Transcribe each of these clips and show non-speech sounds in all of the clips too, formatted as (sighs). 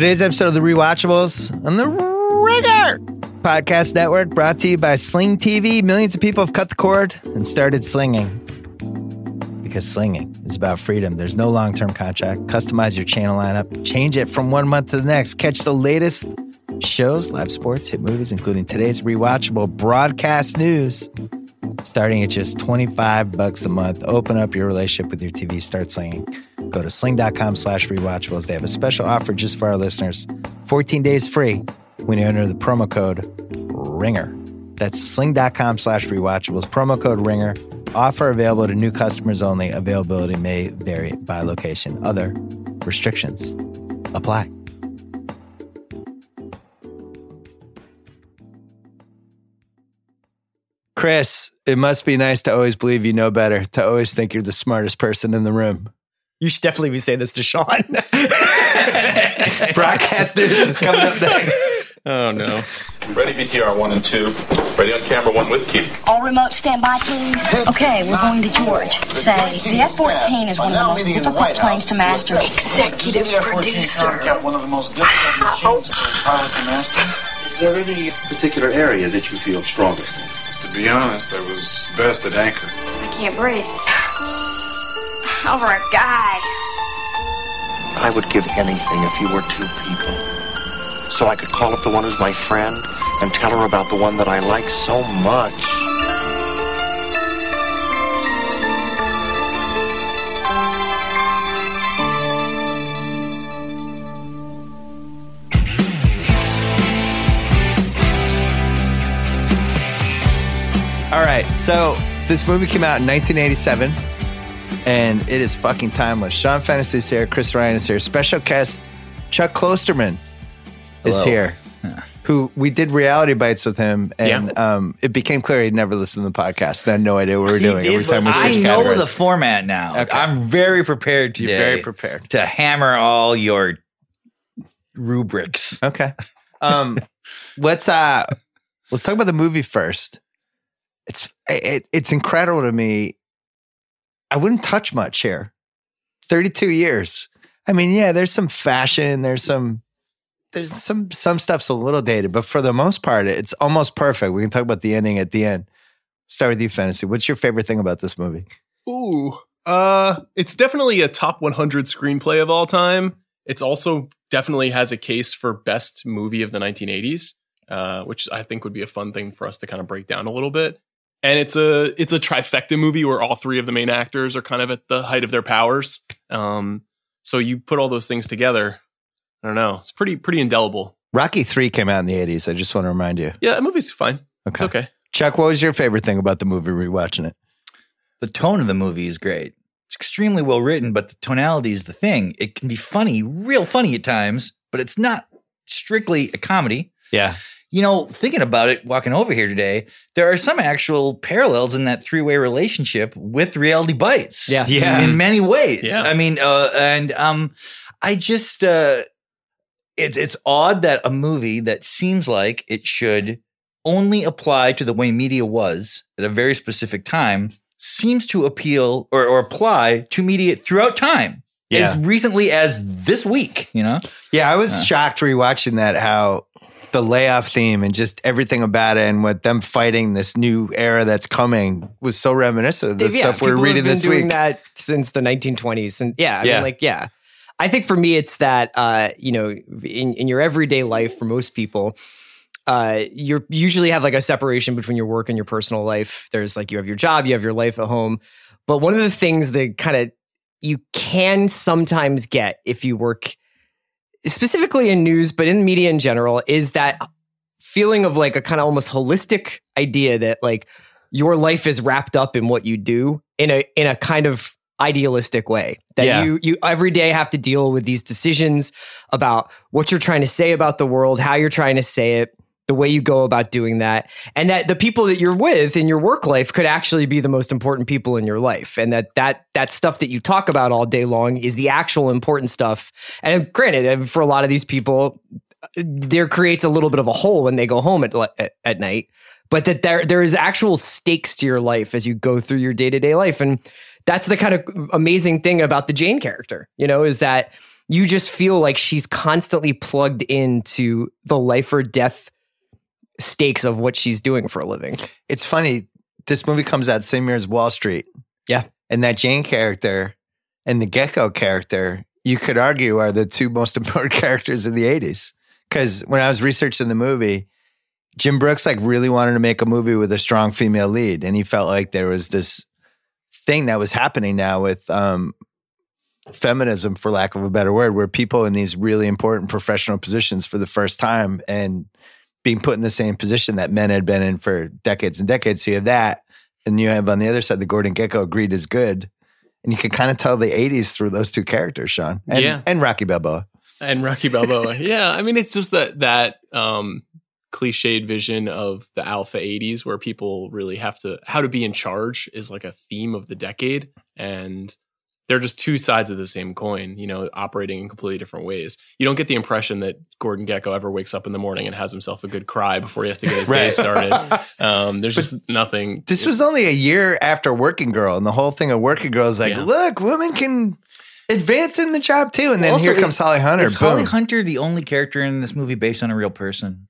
Today's episode of The Rewatchables on the Ringer Podcast Network brought to you by Sling TV. Millions of people have cut the cord and started slinging. Because slinging is about freedom. There's no long term contract. Customize your channel lineup, change it from one month to the next. Catch the latest shows, live sports, hit movies, including today's rewatchable broadcast news starting at just 25 bucks a month. Open up your relationship with your TV, start slinging. Go to sling.com slash rewatchables. They have a special offer just for our listeners 14 days free when you enter the promo code RINGER. That's sling.com slash rewatchables, promo code RINGER. Offer available to new customers only. Availability may vary by location. Other restrictions apply. Chris, it must be nice to always believe you know better, to always think you're the smartest person in the room. You should definitely be saying this to Sean. (laughs) Broadcast news is coming up next. oh no. Ready VTR one and two. Ready on camera one with key. All remote standby, please. Okay, we're going to George. Say, the F-14 is one of the most difficult planes to master. Executive producer. One of the most difficult machines for a pilot to master. Is there any particular area that you feel strongest in? To be honest, I was best at anchor. I can't breathe. Over a guy. I would give anything if you were two people. So I could call up the one who's my friend and tell her about the one that I like so much. All right, so this movie came out in 1987, and it is fucking timeless. Sean Fennessey is here, Chris Ryan is here, special guest Chuck Klosterman is Hello. here, (laughs) who we did reality bites with him, and um, it became clear he'd never listened to the podcast. I had no idea what we were doing every time we I know categories. the format now. Okay. I'm very prepared. You're very prepared. to hammer all your rubrics. Okay. Um, (laughs) let's uh, let's talk about the movie first. It's it, it's incredible to me. I wouldn't touch much here. Thirty-two years. I mean, yeah, there's some fashion. There's some there's some some stuff's a little dated, but for the most part, it's almost perfect. We can talk about the ending at the end. Start with you, Fennessey. What's your favorite thing about this movie? Ooh. Uh it's definitely a top 100 screenplay of all time. It's also definitely has a case for best movie of the 1980s, uh, which I think would be a fun thing for us to kind of break down a little bit. And it's a it's a trifecta movie where all three of the main actors are kind of at the height of their powers. Um, so you put all those things together. I don't know. It's pretty pretty indelible. Rocky Three came out in the '80s. I just want to remind you. Yeah, that movie's fine. It's Okay. okay. Chuck, what was your favorite thing about the movie? Rewatching it. The tone of the movie is great. It's extremely well written, but the tonality is the thing. It can be funny, real funny at times, but it's not strictly a comedy. Yeah. You know, thinking about it, walking over here today, there are some actual parallels in that three way relationship with Reality Bites. Yeah. Yeah. in many ways. Yeah. I mean, uh, and um, I just uh, it's it's odd that a movie that seems like it should only apply to the way media was at a very specific time seems to appeal or, or apply to media throughout time. Yeah. As recently as this week, you know? Yeah, I was shocked rewatching that how the layoff theme and just everything about it and with them fighting this new era that's coming was so reminiscent of the Yeah, stuff we're people have reading been this doing week. that since the 1920s, and yeah, I Yeah. mean, like yeah. I think for me, it's that uh, you know, in, in your everyday life, for most people, uh, you usually have like a separation between your work and your personal life. There's like you have your job, you have your life at home, but one of the things that kind of you can sometimes get if you work specifically in news, but in media in general, is that feeling of like a kind of almost holistic idea that like your life is wrapped up in what you do in a in a kind of idealistic way that Yeah. you you every day have to deal with these decisions about what you're trying to say about the world how you're trying to say it the way you go about doing that and that the people that you're with in your work life could actually be the most important people in your life and that that that stuff that you talk about all day long is the actual important stuff. And granted uh, for a lot of these people there creates a little bit of a hole when they go home at at, at night but that there there is actual stakes to your life as you go through your day-to-day life and that's the kind of amazing thing about the Jane character you know is that you just feel like she's constantly plugged into the life or death stakes of what she's doing for a living. It's funny. This movie comes out same year as Wall Street. Yeah. And that Jane character and the Gekko character, you could argue, are the two most (laughs) important characters in the 80s. Because when I was researching the movie, Jim Brooks like really wanted to make a movie with a strong female lead. And he felt like there was this thing that was happening now with um, feminism, for lack of a better word, where people in these really important professional positions for the first time and being put in the same position that men had been in for decades and decades. So you have that. And you have on the other side, the Gordon Gekko agreed is good. And you can kind of tell the 80s through those two characters, Sean. And, Yeah. and Rocky Balboa. and Rocky Balboa. (laughs) yeah, I mean, it's just that that um, cliched vision of the alpha '80s, where people really have to how to be in charge is like a theme of the decade, and they're just two sides of the same coin. You know, operating in completely different ways. You don't get the impression that Gordon Gekko ever wakes up in the morning and has himself a good cry before he has to get his (laughs) day started. (laughs) Um, there's just nothing. This was only a year after Working Girl, and the whole thing of Working Girl is like, Yeah. look, women can advance in the job too. And then Also, here is- comes Holly Hunter. Is Holly Hunter the only character in this movie based on a real person?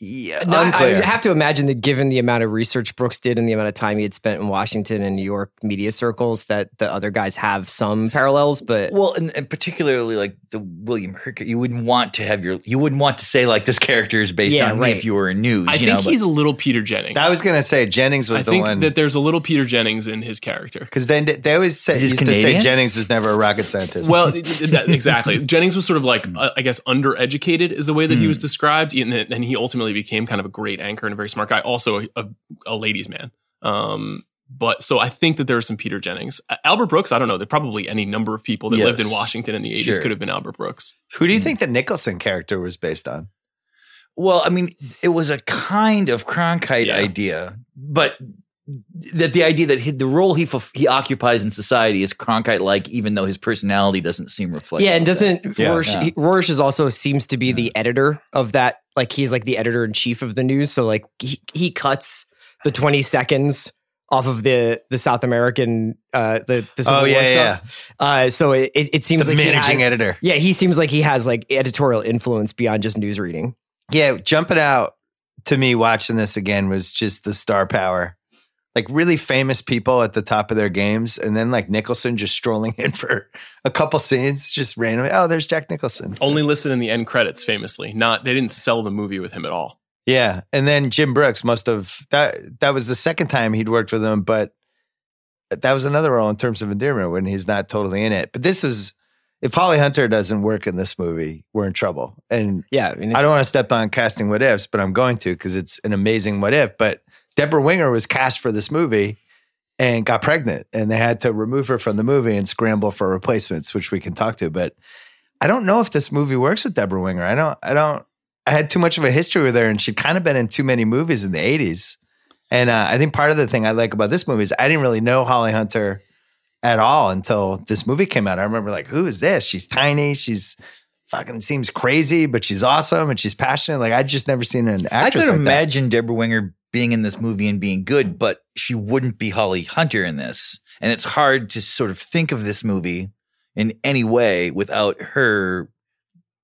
Yeah, No, I- unclear. I have to imagine that given the amount of research Brooks did and the amount of time he had spent in Washington and New York media circles, that the other guys have some parallels. But Well, and, and particularly like the William Hurt, you wouldn't want to have your, you wouldn't want to say like this character is based Yeah, on right. me if you were in news. I you think know, he's a little Peter Jennings. I was going to say Jennings was I the think one. that there's a little Peter Jennings in his character. Because then they always say, He's used to say Jennings was never a rocket scientist. Well, it- it- that- exactly. Jennings was sort of like, uh, I guess, undereducated is the way that he was described, and, then- and he ultimately became kind of a great anchor and a very smart guy. Also, a, a, a ladies' man. Um, but so I think that there are some Peter Jennings, Uh, Albert Brooks. I don't know. There probably any number of people that Yes. lived in Washington in the '80s Sure. could have been Albert Brooks. Who do you think the Nicholson character was based on? Well, I mean, it was a kind of Cronkite Yeah. idea, but that the idea that he, the role he he occupies in society is Cronkite like, even though his personality doesn't seem reflected. yeah, and doesn't Yeah. Rorish, Yeah. Rorish is also seems to be the editor of that. Like he's like the editor in chief of the news. So like he, he cuts the 20 seconds off of the the South American uh the, the Civil Oh, War yeah, yeah. stuff. Uh so it, it, it seems The like he managing has- editor. Yeah, he seems like he has like editorial influence beyond just news reading. Yeah, jumping out to me watching this again was just the star power. Like really famous people at the top of their games, and then like Nicholson just strolling in for a couple scenes, just randomly. Oh, there's Jack Nicholson. Only listed in the end credits, famously. Not they didn't sell the movie with him at all. Yeah, and then Jim Brooks must have that. That was the second time he'd worked with him, but that was another role in terms of endearment when he's not totally in it. But this is if Holly Hunter doesn't work in this movie, we're in trouble. And Yeah, I mean, I don't want to step on casting what ifs, but I'm going to because it's an amazing what if. But Debra Winger was cast for this movie and got pregnant, and they had to remove her from the movie and scramble for replacements, which we can talk to. But I don't know if this movie works with Debra Winger. I don't. I don't. I had too much of a history with her, and she'd kind of been in too many movies in the '80s. And uh, I think part of the thing I like about this movie is I didn't really know Holly Hunter at all until this movie came out. I remember like, who is this? She's tiny. She's fucking seems crazy, but she's awesome and she's passionate. Like I'd just never seen an I actress. could like that. imagine Debra Winger being in this movie and being good, but she wouldn't be Holly Hunter in this. And it's hard to sort of think of this movie in any way without her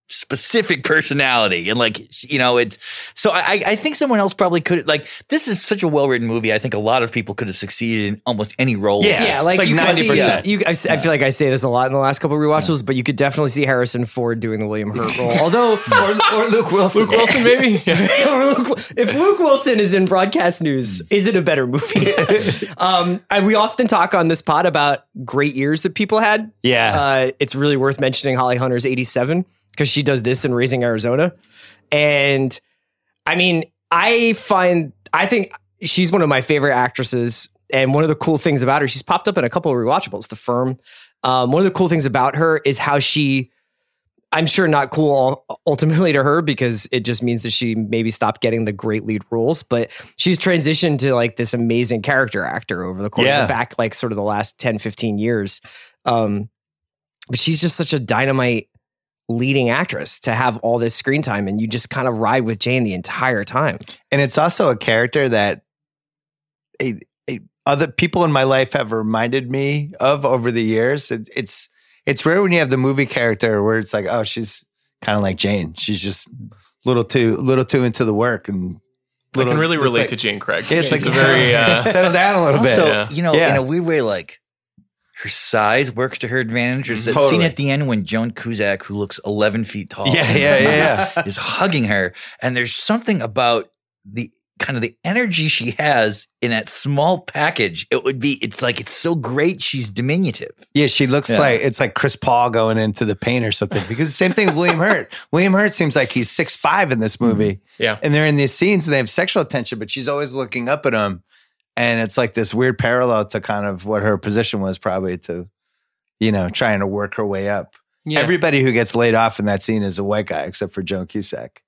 specific personality and like you know it's so I I think someone else probably could like this is such a well written movie I think a lot of people could have succeeded in almost any role Yeah, yeah, Yes, like, like you could see, 90%. you, I, s- I feel like I say this a lot in the last couple of rewatches, but you could definitely see Harrison Ford doing the William Hurt role. (laughs) Although, or, or Luke Wilson. Luke Wilson, maybe. (laughs) Or Luke- if Luke Wilson is in broadcast news, is it a better movie? (laughs) um, and we often talk on this pod about great years that people had. Yeah. Uh, it's really worth mentioning Holly Hunter's 87 because she does this in Raising Arizona. And I mean, I find, I think she's one of my favorite actresses. And one of the cool things about her, she's popped up in a couple of rewatchables, The Firm. Um, one of the cool things about her is how she, I'm sure not cool ultimately to her because it just means that she maybe stopped getting the great lead roles, but she's transitioned to like this amazing character actor over the course Yeah. of the back, like sort of the last 10, 15 years. Um, but she's just such a dynamite leading actress to have all this screen time and you just kind of ride with Jane the entire time. and it's also a character that a, a, other people in my life have reminded me of over the years. It, it's It's rare when you have the movie character where it's like, oh, she's kind of like Jane. She's just little too little too into the work and I can really relate like- to Jane Craig. It's like She's a very (laughs) uh, settle down a little Also, bit. Yeah. you know, Yeah. in a weird way, like her size works to her advantage. There's that scene at the end when Joan Cusack, who looks 11 feet tall, Yeah, yeah, yeah, (laughs) yeah. is hugging her, and there's something about the kind of the energy she has in that small package. It would be. It's like it's so great. She's diminutive. Yeah, she looks Yeah. like it's like Chris Paul going into the paint or something. Because the same thing with William Hurt. (laughs) William Hurt seems like he's six five in this mm-hmm. movie. Yeah. And they're in these scenes and they have sexual tension, but she's always looking up at him. And it's like this weird parallel to kind of what her position was probably to, you know, trying to work her way up. yeah. Everybody who gets laid off in that scene is a white guy except for Joan Cusack,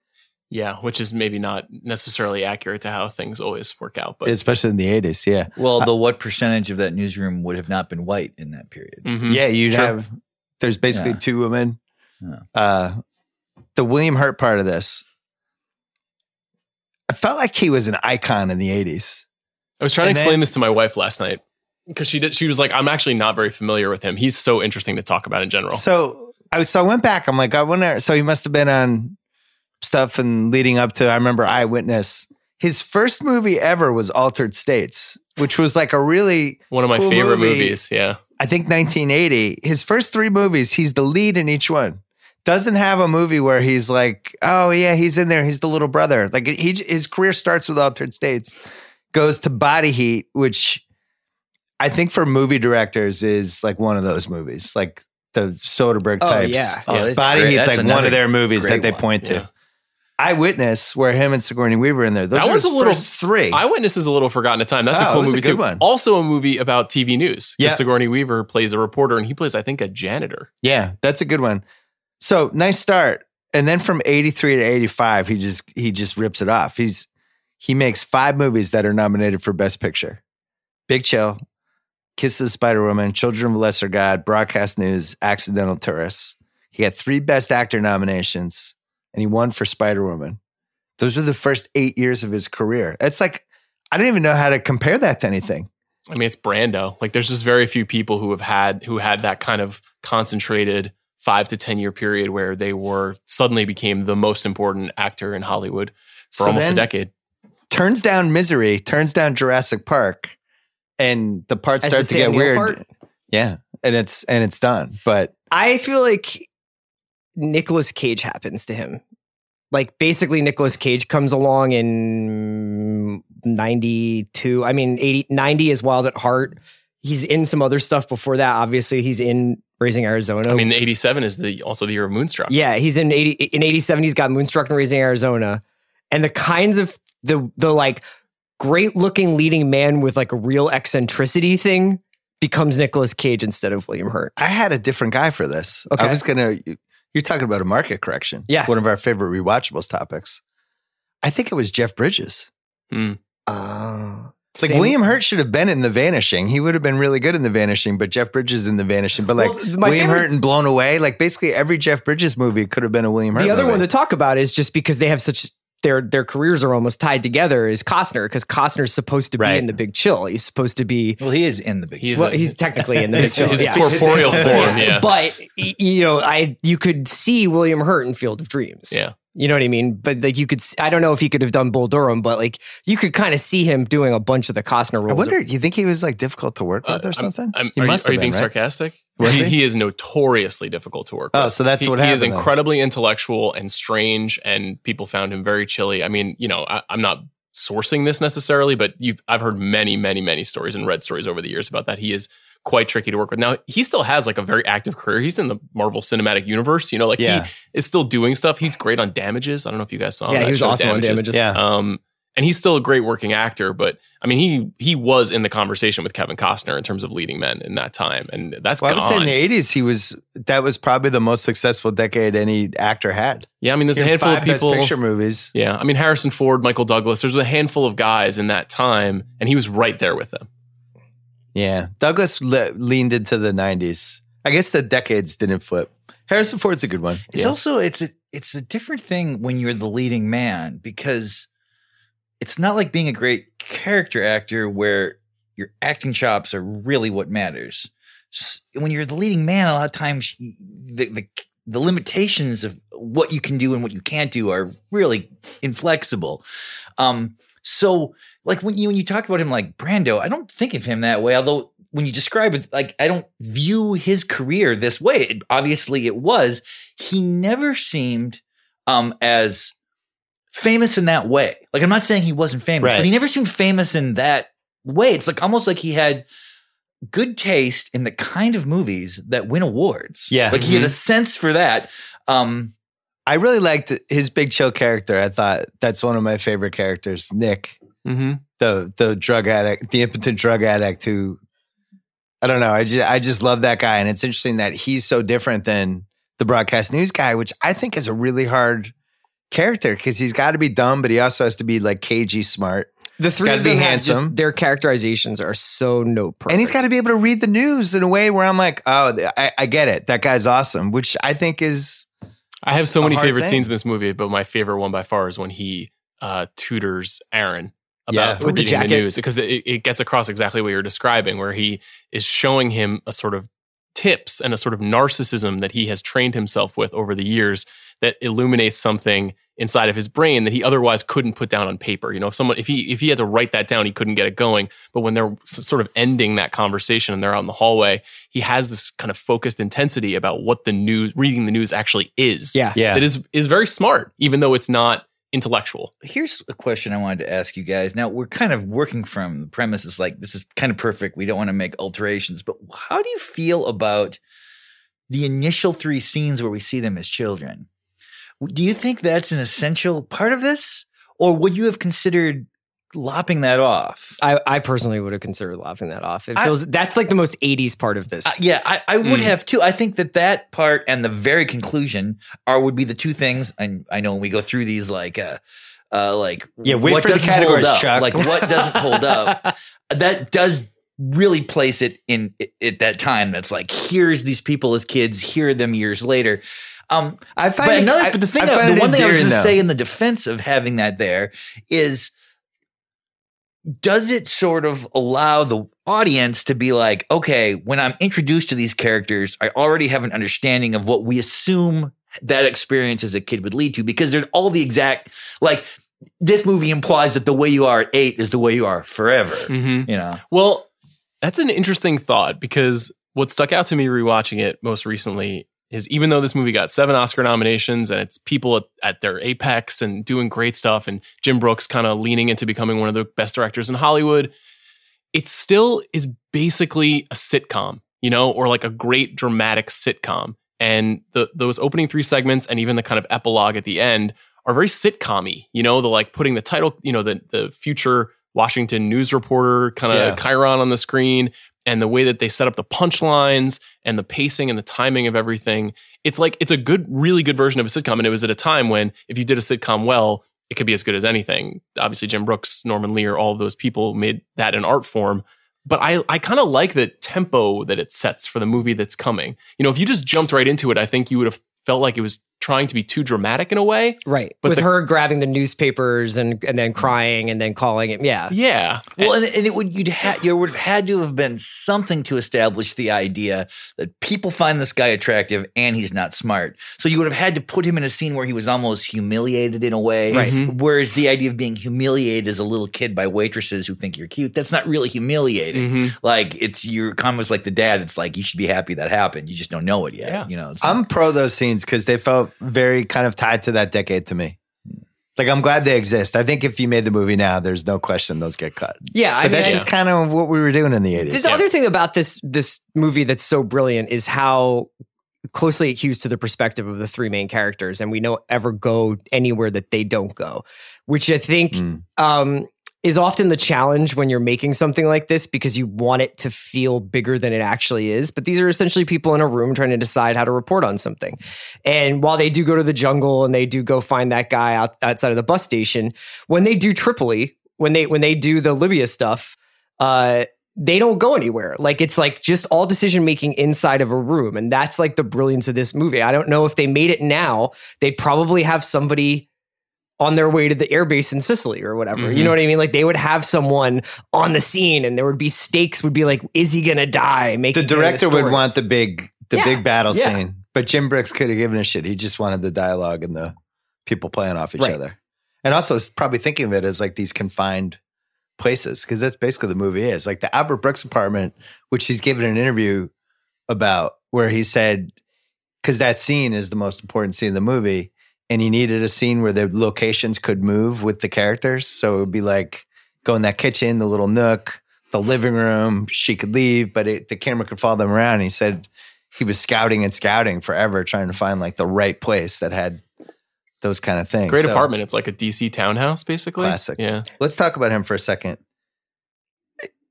yeah, which is maybe not necessarily accurate to how things always work out, but especially in the 80s. Yeah. Well, the what percentage of that newsroom would have not been white in that period? Mhm. Yeah, you'd True. have there's basically Yeah. two women. Yeah. Uh the William Hurt part of this. I felt like he was an icon in the 80s. I was trying to explain then- this to my wife last night because she did. She was like, "I'm actually not very familiar with him. He's so interesting to talk about in general." So I so I went back. I'm like, I wonder. So he must have been on stuff and leading up to. I remember Eyewitness. His first movie ever was Altered States, which was like a really One of my cool favorite movie. movies. Yeah, I think 1980. His first three movies, he's the lead in each one. Doesn't have a movie where he's like, oh yeah, he's in there. He's the little brother. Like he, his career starts with Altered States, goes to Body Heat, which I think for movie directors is like one of those movies, like the Soderbergh Oh, types. yeah. Oh, that's Body great. Heat's That's like one of their movies that they one. point to. Yeah. Eyewitness, where him and Sigourney Weaver in there. Those That are one's his a little- first three. Eyewitness is a little forgotten at time. That's Oh, a cool was a movie good too. one. Also, a movie about TV news. Yeah. Yeah, Sigourney Weaver plays a reporter, and he plays, I think, a janitor. Yeah, that's a good one. So nice start. And then from 83 to 85, he just he just rips it off. He's he makes five movies that are nominated for Best Picture. Big Chill, Kiss of the Spider Woman, Children of Lesser God, Broadcast News, Accidental Tourists. He got three Best Actor nominations, and he won for Spider Woman. Those were the first eight years of his career. It's like I don't even know how to compare that to anything. I mean, it's Brando. Like, there's just very few people who have had who had that kind of concentrated five to ten year period where they were suddenly became the most important actor in Hollywood for So almost then- a decade. Turns down Misery, turns down Jurassic Park, and the parts As start the to get Neill weird. part? Yeah, and it's and it's done. But I feel like Nicolas Cage happens to him. Like basically Nicolas Cage comes along in 92. I mean 80 90 is Wild at Heart. He's in some other stuff before that. Obviously, he's in Raising Arizona. I mean, '87 is the also the year of Moonstruck. yeah, he's in 80 in 87 he's got Moonstruck and Raising Arizona. And the kinds of the the like great looking leading man with like a real eccentricity thing becomes Nicolas Cage instead of William Hurt. I had a different guy for this. Okay. I was gonna. You're talking about a market correction. Yeah. one of our favorite rewatchables topics. I think it was Jeff Bridges. Hmm. Uh, It's like same- William Hurt should have been in The Vanishing. He would have been really good in The Vanishing, but Jeff Bridges in The Vanishing. But like Well, William favorite- Hurt and Blown Away, like basically every Jeff Bridges movie could have been a William Hurt. The other movie. one to talk about is just because they have such their their careers are almost tied together is Costner because Costner's supposed to be Right. in the Big Chill. He's supposed to be Well, he is in the big. He is well, a- he's technically in the Big Chill. his yeah. corporeal form. (laughs) Yeah, But you know, I you could see William Hurt in Field of Dreams. yeah. You know what I mean? But like you could—I don't know if he could have done Bull Durham, but like you could kind of see him doing a bunch of the Costner roles. I wonder. Do You think he was like difficult to work with Uh, or something? I'm, he are you, must are you being right? sarcastic? Was he, he? he is notoriously difficult to work with. Oh, so that's he, what He is happened then. incredibly intellectual and strange, and people found him very chilly. I mean, you know, I, I'm not sourcing this necessarily, but you've I've heard many, many, many stories and read stories over the years about that. He is quite tricky to work with. Now, he still has like a very active career. He's in the Marvel Cinematic Universe. You know, like Yeah. he is still doing stuff. He's great on Damages. I don't know if you guys saw. yeah, that he was awesome on Damages. Yeah. um, and he's still a great working actor, but I mean, he he was in the conversation with Kevin Costner in terms of leading men in that time, and that's Well, I would say in the '80s, he was that was probably the most successful decade any actor had. yeah, I mean, there's He a handful of people. Best Picture movies. Yeah, I mean Harrison Ford, Michael Douglas. There's a handful of guys in that time, and he was right there with them. Yeah, Douglas le- leaned into the '90s. I guess the decades didn't flip. Harrison Ford's a good one. It's Yeah. also it's a it's a different thing when you're the leading man because it's not like being a great character actor where your acting chops are really what matters. when you're the leading man, a lot of times the, the the limitations of what you can do and what you can't do are really inflexible. Um, so like when you when you talk about him like Brando, I don't think of him that way. Although when you describe it, like I don't view his career this way. It, obviously, it was. He never seemed um as famous in that way. Like I'm not saying he wasn't famous, Right. but he never seemed famous in that way. It's like almost like he had good taste in the kind of movies that win awards. Yeah. Like he had a sense for that. Um I really liked his Big Chill character. I thought that's one of my favorite characters, Nick, Mm-hmm. the the drug addict, the impotent drug addict who I don't know. I just I just love that guy, and it's interesting that he's so different than the broadcast news guy, which I think is a really hard character because he's got to be dumb, but he also has to be like cagey smart, The three gotta of be them have just- handsome. their characterizations are so note perfect. and he's got to be able to read the news in a way where I'm like, oh, I, I get it. That guy's awesome, which I think is I have so a many favorite thing. scenes in this movie, but my favorite one by far is when he uh, tutors Aaron Yeah, about with the reading the, jacket. news because it, it gets across exactly what you're describing, where he is showing him a sort of tips and a sort of narcissism that he has trained himself with over the years that illuminates something inside of his brain that he otherwise couldn't put down on paper. You know, if someone if he if he had to write that down, he couldn't get it going. But when they're sort of ending that conversation and they're out in the hallway, he has this kind of focused intensity about what the news reading the news actually is. yeah. yeah. That is is very smart, even though it's not intellectual. here's a question I wanted to ask you guys. Now we're kind of working from the premise is like this is kind of perfect. We don't want to make alterations, but how do you feel about the initial three scenes where we see them as children? Do you think that's an essential part of this, or would you have considered lopping that off? I, I personally would have considered lopping that off. It I- feels that's like the most 80s part of this. Uh, yeah, I, I would Mm. have too. I think that that part and the very conclusion are would be the two things. And I know when we go through these, like, uh, uh, like Yeah, wait what for the categories, up, Chuck. Like what doesn't hold up. (laughs) That does really place it in at that time. That's like here's these people as kids. hear them years later. Um, I find but it- another, I- but the thing, I find the one thing I was going to say in the defense of having that there is, does it sort of allow the audience to be like, okay, when I'm introduced to these characters, I already have an understanding of what we assume that experience as a kid would lead to because there's all the exact like. This movie implies that the way you are at eight is the way you are forever. Mm-hmm. You know, Well, that's an interesting thought because what stuck out to me rewatching it most recently is even though this movie got seven Oscar nominations and it's people at, at their apex and doing great stuff, and Jim Brooks kind of leaning into becoming one of the best directors in Hollywood, it still is basically a sitcom, you know, or like a great dramatic sitcom. And the those opening three segments and even the kind of epilogue at the end are very sitcom-y, you know, the like putting the title, you know, the the future Washington news reporter kind of Yeah. Chiron on the screen and the way that they set up the punchlines and the pacing and the timing of everything. It's like it's a good, really good version of a sitcom. And it was at a time when if you did a sitcom well, it could be as good as anything. Obviously, Jim Brooks, Norman Lear, all those people made that an art form. But I, I kind of like the tempo that it sets for the movie that's coming. You know, if you just jumped right into it, I think you would have felt like it was trying to be too dramatic in a way. right. But With the- her grabbing the newspapers and, and then crying and then calling it. Yeah. Yeah. Well, and, and it would you'd ha- you would have had to have been something to establish the idea that people find this guy attractive and he's not smart. So you would have had to put him in a scene where he was almost humiliated in a way. Right. Mhm. Whereas the idea of being humiliated as a little kid by waitresses who think you're cute, that's not really humiliating. Mhm. Like it's you're almost like the dad. It's like you should be happy that happened. You just don't know it yet. Yeah. You know. It's I'm pro those scenes because they felt very kind of tied to that decade to me. Like I'm glad they exist. I think if you made the movie now, there's no question those get cut. Yeah. I But mean, that's I- just kind of what we were doing in the 80s. The other thing about this this movie that's so brilliant is how closely it hews to the perspective of the three main characters, and we don't ever go anywhere that they don't go, which I think Mm. um, is often the challenge when you're making something like this because you want it to feel bigger than it actually is. But these are essentially people in a room trying to decide how to report on something. And while they do go to the jungle and they do go find that guy out, outside of the bus station, when they do Tripoli, when they when they do the Libya stuff, uh, they don't go anywhere. Like it's like just all decision making inside of a room, and that's like the brilliance of this movie. I don't know if they made it now, they'd probably have somebody on their way to the airbase in Sicily or whatever. You Mhm. know what I mean? Like they would have someone on the scene and there would be stakes would be like, is he gonna die? Make The director would want the big the Yeah, big battle yeah. scene, but Jim Brooks could have given a shit. He just wanted the dialogue and the people playing off each Right. other, and also probably thinking of it as like these confined places because that's basically the movie is like the Albert Brooks apartment, which he's given an interview about where he said because that scene is the most important scene in the movie, and he needed a scene where the locations could move with the characters, so it would be like go in that kitchen, the little nook, the living room. She could leave, but it, the camera could follow them around. He said he was scouting and scouting forever, trying to find like the right place that had those kind of things. Great So, apartment. It's like a DC townhouse, basically. Classic. Yeah. Let's talk about him for a second.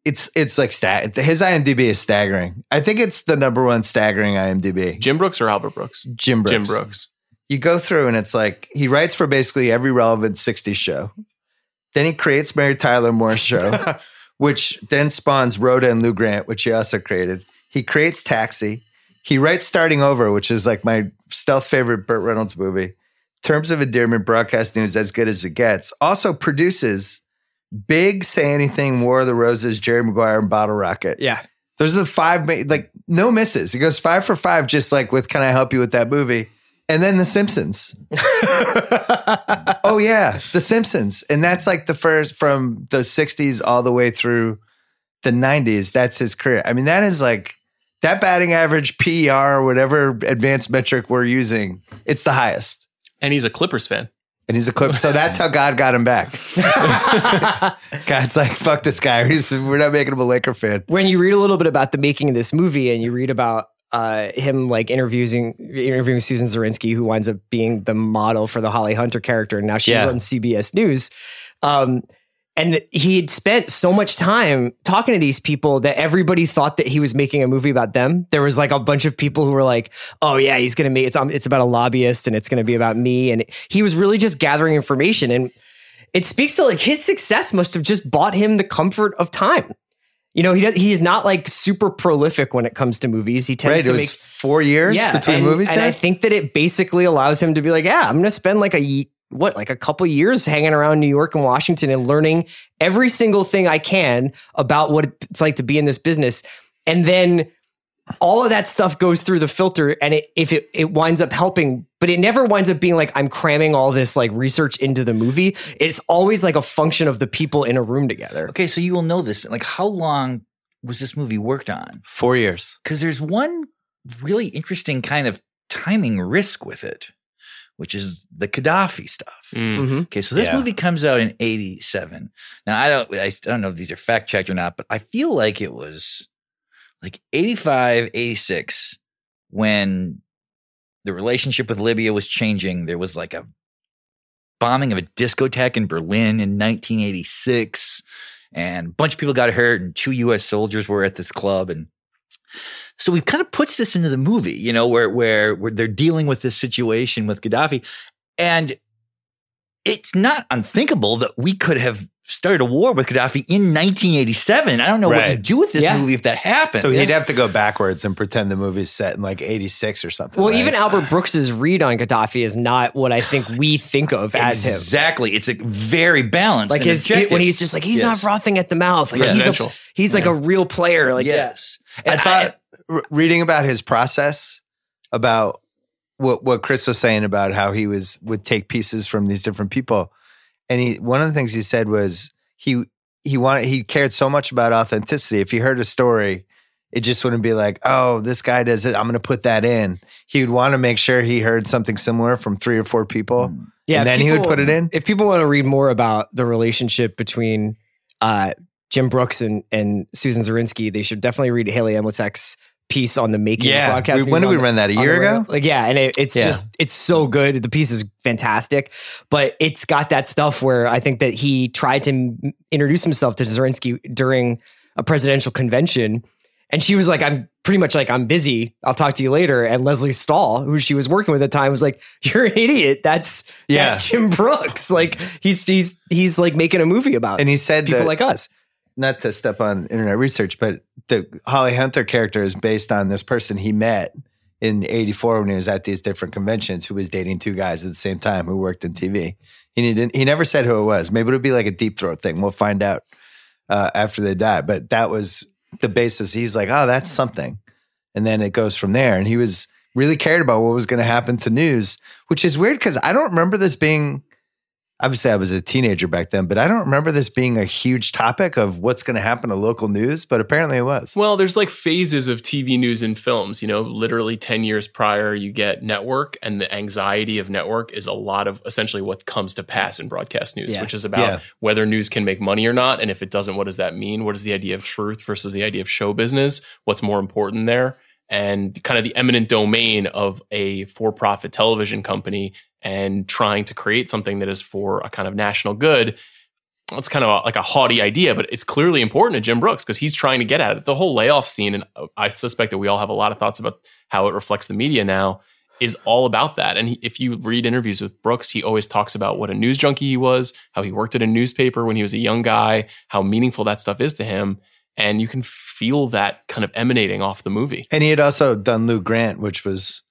It's it's like sta- his IMDb is staggering. I think it's the number one staggering IMDb. Jim Brooks or Albert Brooks? Jim Brooks. Jim Brooks. You go through and it's like he writes for basically every relevant 60s show. Then he creates Mary Tyler Moore's show, (laughs) which then spawns Rhoda and Lou Grant, which he also created. He creates Taxi. He writes Starting Over, which is like my stealth favorite Burt Reynolds movie. Terms of Endearment Broadcast News, as good as it gets. Also produces Big Say Anything, War of the Roses, Jerry Maguire, and Bottle Rocket. Yeah. Those are the five, like no misses. He goes five for five, just like with "Can I help you with that movie?" And then The Simpsons. (laughs) oh yeah, The Simpsons, and that's like the first from the '60s all the way through the '90s. That's his career. I mean, that is like that batting average, PER, whatever advanced metric we're using. It's the highest, And he's a Clippers fan. and he's a clip. So that's how God got him back. (laughs) God's like, "Fuck this guy. He's, we're not making him a Laker fan." when you read a little bit about the making of this movie and you read about uh, him like interviewing interviewing Susan Zirinsky, who winds up being the model for the Holly Hunter character, and now she Yeah. runs CBS News. Um, and he had spent so much time talking to these people that everybody thought that he was making a movie about them. There was like a bunch of people who were like, "Oh yeah, he's gonna make it's um, it's about a lobbyist and it's gonna be about me." And he was really just gathering information and it speaks to like his success must have just bought him the comfort of time. You know, he does, he is not like super prolific when it comes to movies. He tends Right? To make four years between and, movies. and I think that it basically allows him to be like, yeah, I'm going to spend like a what, like a couple years hanging around New York and Washington and learning every single thing I can about what it's like to be in this business, and then all of that stuff goes through the filter, and it if it it winds up helping, but it never winds up being like I'm cramming all this like research into the movie. It's always like a function of the people in a room together. Okay, so you will know this. Like, how long was this movie worked on? four years. Because there's one really interesting kind of timing risk with it, which is the Gaddafi stuff. Mm. Mhm. Okay, so this Yeah. movie comes out in '87. Now I don't, I don't know if these are fact checked or not, but I feel like it was like '85, '86 when the relationship with Libya was changing. There was like a bombing of a discotheque in Berlin in 1986, and a bunch of people got hurt, and two U.S. soldiers were at this club, and so we've kind of puts this into the movie, you know, where where where they're dealing with this situation with Gaddafi, and it's not unthinkable that we could have started a war with Gaddafi in 1987. I don't know what you Right. do with this Yeah. movie if that happens. So he'd have to go backwards and pretend the movie's set in like '86 or something. Well, right? even Albert Brooks's read on Gaddafi is not what I think we (sighs) think of as him. exactly. It's a very balanced. Like his objective. when he's just like he's not frothing at the mouth. Like he's a, he's like a real player. Like yes. I thought r- reading about his process, about what what Chris was saying about how he was would take pieces from these different people, and he one of the things he said was he he wanted he cared so much about authenticity. If he heard a story, it just wouldn't be like, oh, this guy does it. I'm going to put that in. He would want to make sure he heard something similar from three or four people, Yeah, and if then he would put it in. If people want to read more about the relationship between uh, Jim Brooks and, and Susan Zirinsky, they should definitely read Haley Emletek's piece on the making Yeah. of broadcast. We- when did we the- run that? A year ago? Like, yeah, and it, it's Yeah. just it's so good. The piece is fantastic, but it's got that stuff where I think that he tried to m- introduce himself to Zirinsky during a presidential convention. And she was like, I'm pretty much like, I'm busy. I'll talk to you later. And Lesley Stahl, who she was working with at the time, was like, You're an idiot. That's Yeah. that's Jim Brooks. (laughs) Like he's he's he's like making a movie about And he said people that like us. not to step on internet research, but the Holly Hunter character is based on this person he met in 84 when he was at these different conventions who was dating two guys at the same time who worked in TV. He didn't, he never said who it was. Maybe it'll be like a deep throat thing. We'll find out uh, after they die. But that was the basis. He's like, oh, that's something. And then it goes from there. And he was really cared about what was going to happen to news, which is weird because I don't remember this being obviously I was a teenager back then, but I don't remember this being a huge topic of what's going to happen to local news, but apparently it was. Well, there's like phases of TV news and films. You know, literally 10 years prior, you get network, and the anxiety of network is a lot of essentially what comes to pass in broadcast news, Yeah. which is about Yeah. whether news can make money or not. And if it doesn't, what does that mean? What is the idea of truth versus the idea of show business? What's more important there? And kind of the eminent domain of a for profit television company and trying to create something that is for a kind of national good. That's kind of a, like a haughty idea, but it's clearly important to Jim Brooks because he's trying to get at it. The whole layoff scene, and uh, I suspect that we all have a lot of thoughts about how it reflects the media now, is all about that. And he, if you read interviews with Brooks, he always talks about what a news junkie he was, how he worked at a newspaper when he was a young guy, how meaningful that stuff is to him. And you can feel that kind of emanating off the movie. And he had also done Lou Grant, which was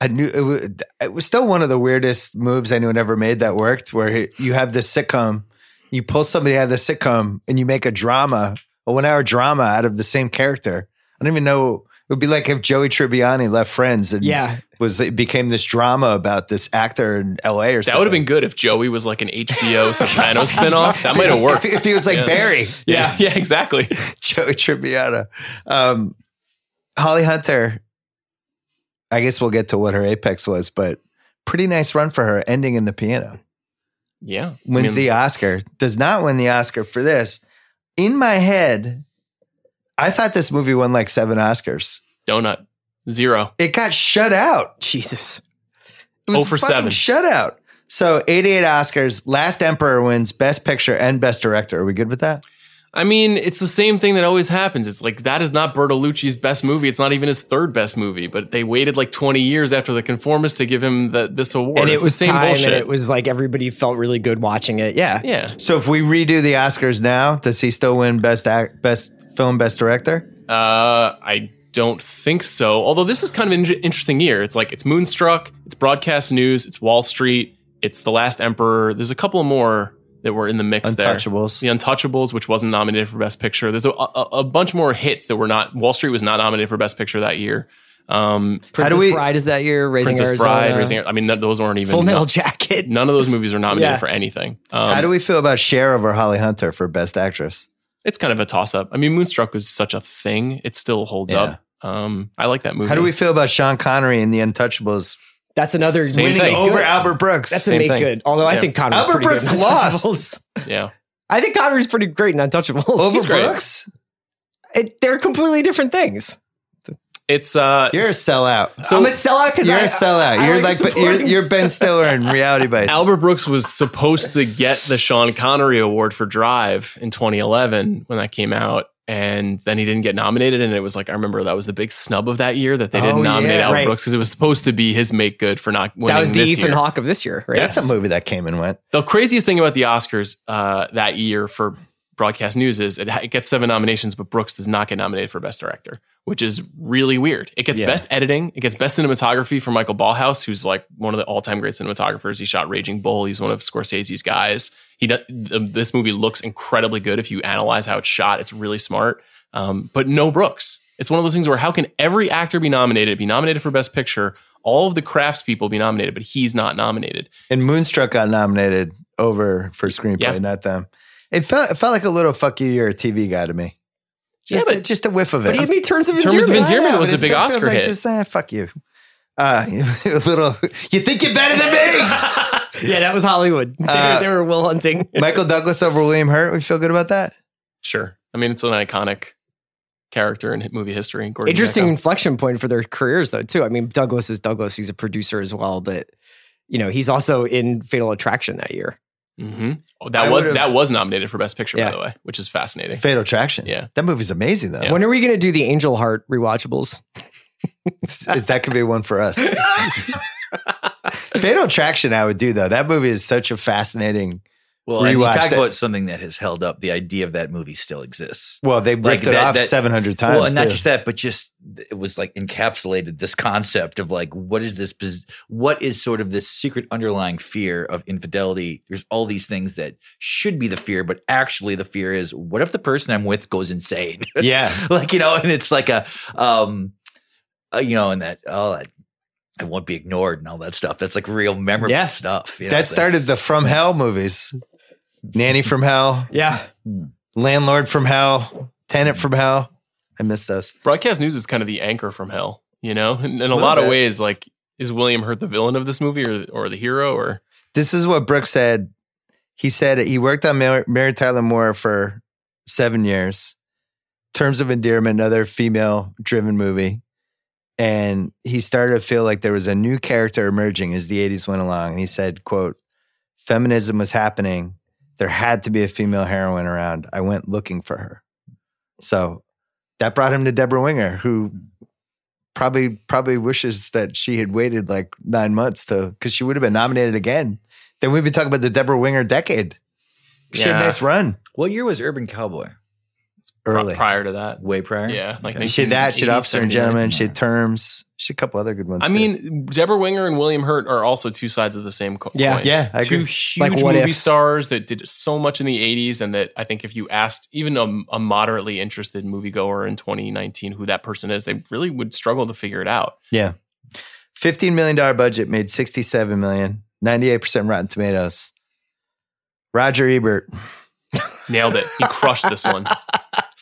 I knew it was, it was still one of the weirdest moves anyone ever made that worked. Where he- you have this sitcom, you pull somebody out of the sitcom, and you make a drama, a one-hour drama out of the same character. I don't even know. It would be like if Joey Tribbiani left Friends and Yeah. was it became this drama about this actor in L.A. or something. That would have been good if Joey was like an HBO (laughs) Sopranos spinoff. That might have worked. If, if he was like Yeah. Barry, Yeah, yeah, (laughs) exactly. (laughs) Joey Tribbiani. Um, Holly Hunter, I guess we'll get to what her apex was, but pretty nice run for her, ending in the piano. Yeah. I Wins mean, the Oscar, does not win the Oscar for this. In my head, I thought this movie won like seven Oscars. donut. Zero. It got shut out. Jesus. It was Oh for a fucking seven. shutout. So 88 Oscars. Last Emperor wins Best Picture and Best Director. Are we good with that? I mean, it's the same thing that always happens. It's like that is not Bertolucci's best movie. It's not even his third best movie. But they waited like 20 years after The Conformist to give him the, this award. and it It's was the same time, bullshit. and it was like everybody felt really good watching it. Yeah. yeah. So if we redo the Oscars now, does he still win Best Act, Best Film, Best Director? Uh, I don't think so. Although this is kind of an interesting year. It's like it's Moonstruck, it's broadcast news, it's Wall Street, it's The Last Emperor. There's a couple more that were in the mix there. Untouchables. The Untouchables, which wasn't nominated for Best Picture. There's a, a, a bunch more hits that were not. Wall Street was not nominated for Best Picture that year. Um, Princess we- Bride is that year. Raising Princess Arizona. Bride, Raising. I mean, th- those weren't even Full Metal no- Jacket. None of those movies are nominated Yeah. for anything. Um, How do we feel about Cher over Holly Hunter for Best Actress? It's kind of a toss up. I mean, Moonstruck was such a thing; it still holds Yeah. up. Um, I like that movie. How do we feel about Sean Connery in The Untouchables That's another Same winning thing. good. over Albert Brooks? That's Same a make thing. good. Although I think Connery's Albert pretty Brooks good in lost. (laughs) Yeah, I think Connery's pretty great in Untouchables. over He's great. Brooks? It, they're completely different things. It's uh, You're a sellout. So I'm a sellout because You're a a sellout. You're like, you're, you're Ben Stiller in Reality (laughs) Bites. Albert Brooks was supposed to get the Sean Connery Award for Drive in 2011 when that came out. And then he didn't get nominated. And it was like, I remember that was the big snub of that year that they didn't Oh, nominate yeah. Albert Right. Brooks because it was supposed to be his make good for not winning That was the this Ethan. Hawke of this year, right? That's a movie that came and went. The craziest thing about the Oscars uh, that year for broadcast news is it, it gets seven nominations, but Brooks does not get nominated for Best Director, which is really weird. It gets Yeah. Best Editing, it gets Best Cinematography for Michael Ballhaus, who's like one of the all-time great cinematographers. He shot Raging Bull. He's one of Scorsese's guys. He does, this movie looks incredibly good if you analyze how it's shot. It's really smart, um, but no Brooks. It's one of those things where how can every actor be nominated, be nominated for Best Picture? All of the craftspeople be nominated, but he's not nominated. And Moonstruck got nominated over for screenplay, Yeah. not them. It felt it felt like a little fuck you, you're a TV guy to me. Just, Yeah, a, but- just a whiff of it. But he made Terms of Terms of Endearment. Endearment Yeah, was but a big still Oscar like hit. Just eh, fuck you. Uh, (laughs) a little. You think you're better than me? (laughs) yeah, that was Hollywood. They, Uh, were, they were Will Hunting. (laughs) Michael Douglas over William Hurt. We feel good about that. Sure. I mean, it's an iconic character in movie history. Gordon Interesting Gekko. inflection point for their careers, though, too. I mean, Douglas is Douglas. He's a producer as well, but you know, he's also in Fatal Attraction that year. Mhm. Oh, that I was would've- that was nominated for Best Picture, Yeah. by the way, which is fascinating. Fatal Attraction. Yeah. that movie's amazing though. Yeah. When are we going to do the Angel Heart rewatchables? Is that could be one for us? (laughs) Fatal Attraction, I would do though. That movie is such a fascinating Well, and you talk it. about something that has held up. The idea of that movie still exists. Well, they Like ripped it that- off 700 times. Well, and not just that, but just it was like encapsulated this concept of like what is this? What is sort of this secret underlying fear of infidelity? There's all these things that should be the fear, but actually the fear is what if the person I'm with goes insane? (laughs) yeah. like you know, and it's like a um, uh, you know, and that oh, that I won't be ignored and all that stuff. That's like real memorable Yeah. stuff. you know, That started the From Hell movies. Nanny from Hell, Yeah. Landlord from Hell, Tenant from Hell. I miss those. Broadcast news is kind of the anchor from hell, you know? In, in a Little lot of ways, like, is William Hurt the villain of this movie or, or the hero? Or This is what Brooks said. He said he worked on Mary, Mary Tyler Moore for seven years. Terms of Endearment, another female driven movie. And he started to feel like there was a new character emerging as the 80s went along. And he said, quote, feminism was happening. There had to be a female heroine around. I went looking for her. So that brought him to Debra Winger, who probably probably wishes that she had waited like nine months to because she would have been nominated again. Then we'd be talking about the Debra Winger decade. She had a nice run What year was Urban Cowboy? Early. prior to that. Way prior. Yeah. Like. She had that. She had 1980s, Officer and 79. Gentleman. She had Terms. She had a couple other good ones. I too. mean, Debra Winger and William Hurt are also two sides of the same coin. Yeah. yeah, I two agree. huge Like what movie ifs. stars that did so much in the 80s and that i think if you asked even a, a moderately interested moviegoer in 2019 who that person is they really would struggle to figure it out Yeah. $15 million budget made 67 million, 98% Rotten Tomatoes. Roger Ebert, nailed it he crushed this one (laughs)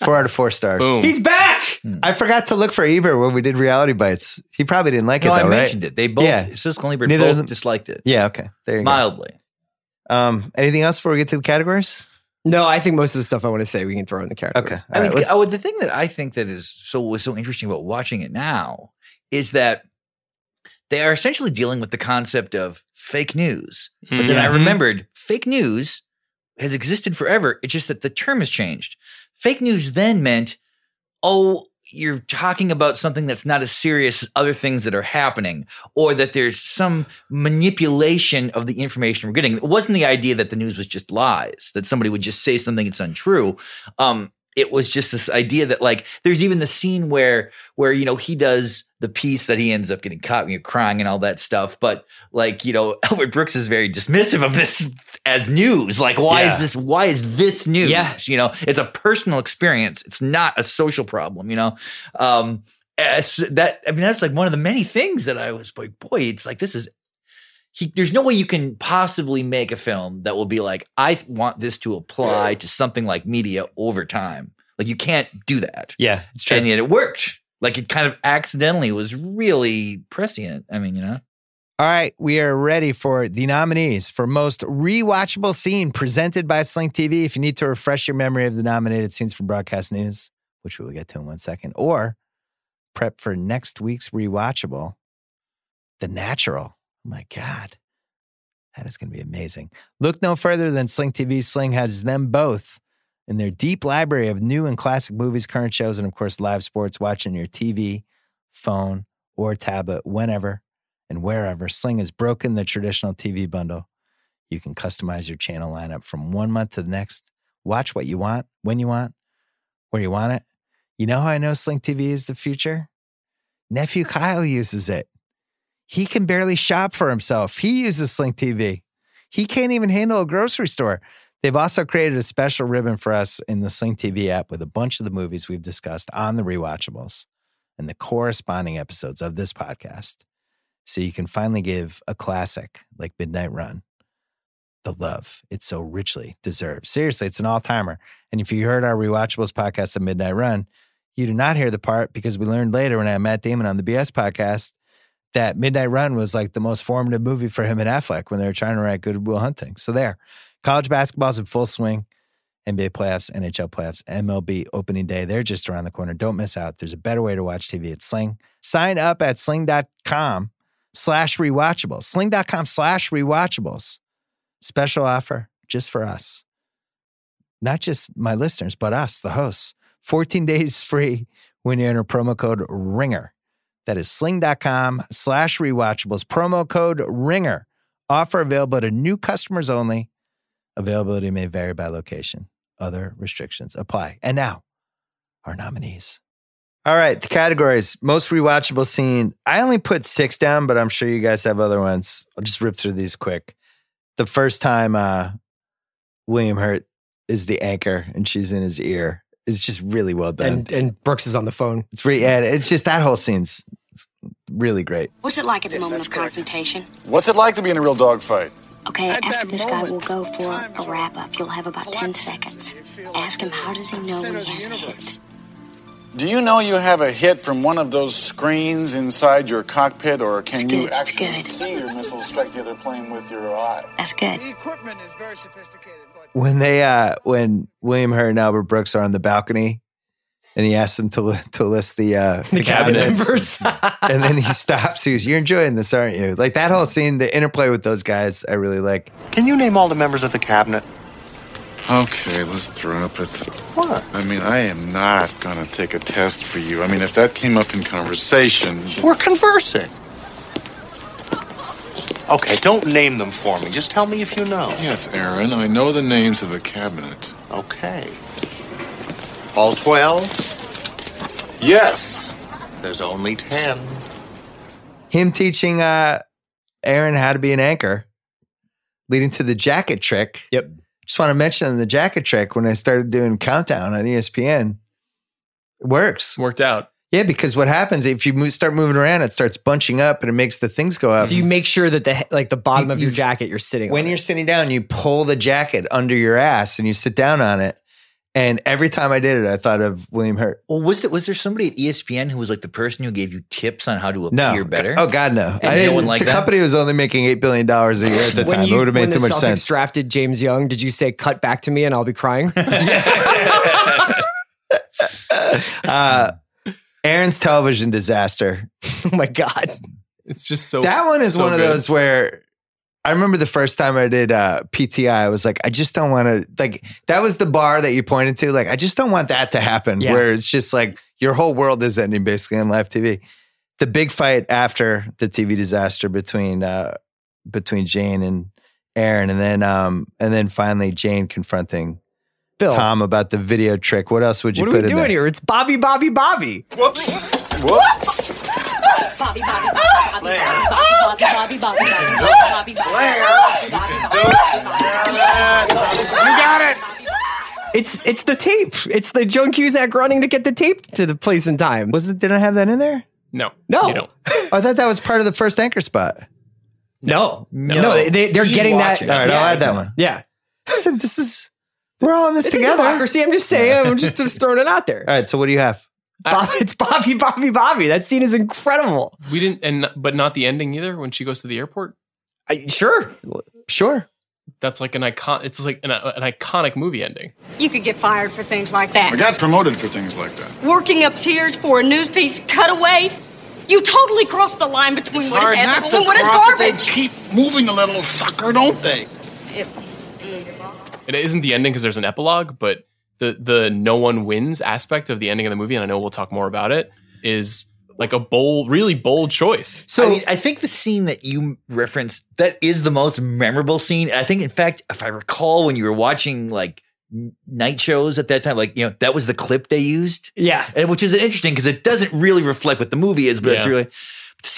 four out of four stars. Boom. He's back. I forgot to look for Ebert when we did Reality Bites. He probably didn't like No, it I though, right? mentioned it. They both, Yeah. Siskel and Ebert Neither of both them- disliked it. Yeah, okay. There you go. Mildly. Um, anything else before we get to the categories? No, I think most of the stuff I want to say we can throw in the categories. Okay. I mean, let's- oh, the thing that I think that is so was so interesting about watching it now is that they are essentially dealing with the concept of fake news. But then I Mhm. remembered fake news has existed forever. It's just that the term has changed. Fake news then meant, oh, you're talking about something that's not as serious as other things that are happening, or that there's some manipulation of the information we're getting. It wasn't the idea that the news was just lies, that somebody would just say something that's untrue. Um, it was just this idea that like there's even the scene where where you know he does the piece that he ends up getting caught you know, crying and all that stuff but like you know (laughs) albert brooks is very dismissive of this as news like why Yeah. is this why is this news Yeah. you know it's a personal experience it's not a social problem you know um as that i mean that's like one of the many things that i was like boy it's like this is he, there's no way you can possibly make a film that will be like, I want this to apply to something like media over time. Like you can't do that. yeah, it's true. And yet it worked. Like it kind of accidentally was really prescient. I mean, you know. All right, we are ready for the nominees for most rewatchable scene presented by Sling TV. If you need to refresh your memory of the nominated scenes from broadcast news, which we will get to in one second, or prep for next week's rewatchable, The Natural. My God, that is going to be amazing. Look no further than Sling TV. Sling has them both in their deep library of new and classic movies, current shows, and of course, live sports watching your TV, phone, or tablet whenever and wherever. Sling has broken the traditional TV bundle. You can customize your channel lineup from one month to the next. Watch what you want, when you want, where you want it. You know how I know Sling TV is the future? Nephew Kyle uses it. He can barely shop for himself. He uses Sling TV. He can't even handle a grocery store. They've also created a special ribbon for us in the Sling TV app with a bunch of the movies we've discussed on the rewatchables and the corresponding episodes of this podcast so you can finally give a classic like Midnight Run the love it so richly deserves. Seriously, it's an all timer. And if you heard our Rewatchables podcast of Midnight Run, you did not hear the part because we learned later when I had Matt Damon on the BS podcast that Midnight Run was like the most formative movie for him and Affleck when they were trying to write Good Will Hunting. So there, college basketball's in full swing. NBA playoffs, NHL playoffs, MLB opening day. They're just around the corner. Don't miss out. There's a better way to watch TV at Sling. Sign up at sling.com slash rewatchables. Sling.com slash rewatchables. Special offer just for us. Not just my listeners, but us, the hosts. 14 days free when you enter promo code RINGER. That is sling.com slash rewatchables. Promo code RINGER. Offer available to new customers only. Availability may vary by location. Other restrictions apply. And now, our nominees. All right, the categories. Most rewatchable scene. I only put six down, but I'm sure you guys have other ones. I'll just rip through these quick. The first time uh, William Hurt is the anchor and she's in his ear is just really well done. And and Brooks is on the phone. it's really, yeah, it's just that whole scene's really great. What's it like at the moment of confrontation? What's it like to be in a real dogfight? Okay, At after that this guy we'll go for a wrap up. You'll have about 10 seconds. Ask him how does he know when he has a hit? Do you know you have a hit from one of those screens inside your cockpit, or can It's you good, actually see your missile strike the other plane with your eye? That's good. equipment is very sophisticated, but When they uh when William Hurt and Albert Brooks are on the balcony and he asks them to li- to list the uh (laughs) The cabinet members. (laughs) and then he (laughs) stops. He goes, "You're enjoying this, aren't you?" Like that whole scene, the interplay with those guys, I really like. Can you name all the members of the cabinet? Okay, let's drop it. What? I mean, I am not gonna take a test for you. I mean, if that came up in conversation, We're conversing. Okay, don't name them for me. Just tell me if you know. yes, Aaron, I know the names of the cabinet. Okay. All 12? Yes. There's only 10. Him teaching uh Aaron how to be an anchor, leading to the jacket trick. Yep. Just want to mention the jacket trick when I started doing countdown on ESPN. It works. Worked out. Yeah, because what happens if you move, start moving around, it starts bunching up and it makes the things go up. So you make sure that the like the bottom You- of your you- jacket you're sitting when on. you're sitting down, you pull the jacket under your ass and you sit down on it. And every time I did it, I thought of William Hurt. Well, was it was there somebody at ESPN who was like the person who gave you tips on how to No, appear better? Oh God, no! no didn't- one like that. the that? company was only making eight billion dollars a year at the time. you it would have made too much Celtics sense. drafted James Young, did you say cut back to me and I'll be crying? (laughs) (laughs) (laughs) uh, Aaron's television disaster. (laughs) oh my god. It's just so that one is so one of good. those where I remember the first time I did uh, PTI, I was like, I just don't want to like that was the bar that you pointed to. Like, I just don't want that to happen. Yeah. Where it's just like your whole world is ending basically on live TV. The big fight after the TV disaster between uh, between Jane and Aaron, and then um, and then finally Jane confronting Bill. Tom about the video trick. What else would you what put in What are we doing there? here? It's Bobby, Bobby, Bobby. Whoops. Whoops. Bobby, Bobby, Bobby, Blair. Bobby, Bobby, Bobby, Bobby, Bobby, Bobby, Bobby, You got it. It's it's the tape. It's the Joan Cusack running to get the tape to the place in time. Was it? Did I have that in there? No. No. You don't. I thought that was part of the first anchor spot. No. No. No. they, they're He's getting that. watching. All right, I'll add that one. Yeah. Listen, this is we're all in this it's together. democracy. I'm just saying. I'm just, (laughs) just throwing it out there. All right, so what do you have? Bob, it's Bobby Bobby Bobby. That scene is incredible. We didn't, and but not the ending either. When she goes to the airport, I, sure. Sure. that's like an icon. It's like an, an iconic movie ending. You could get fired for things like that. I got promoted for things like that. Working up tears for a news piece cutaway. You totally crossed the line between It's what is hard not ethical and what is cross it. They keep moving a little sucker, don't they? It isn't the ending because there's an epilogue, but the the no one wins aspect of the ending of the movie, and I know we'll talk more about it, is like a bold, really bold choice. So I mean, I think the scene that you referenced that is the most memorable scene. I think, in fact, if I recall, when you were watching like night shows at that time, like you know, that was the clip they used, yeah, and which is interesting because it doesn't really reflect what the movie is, but it's really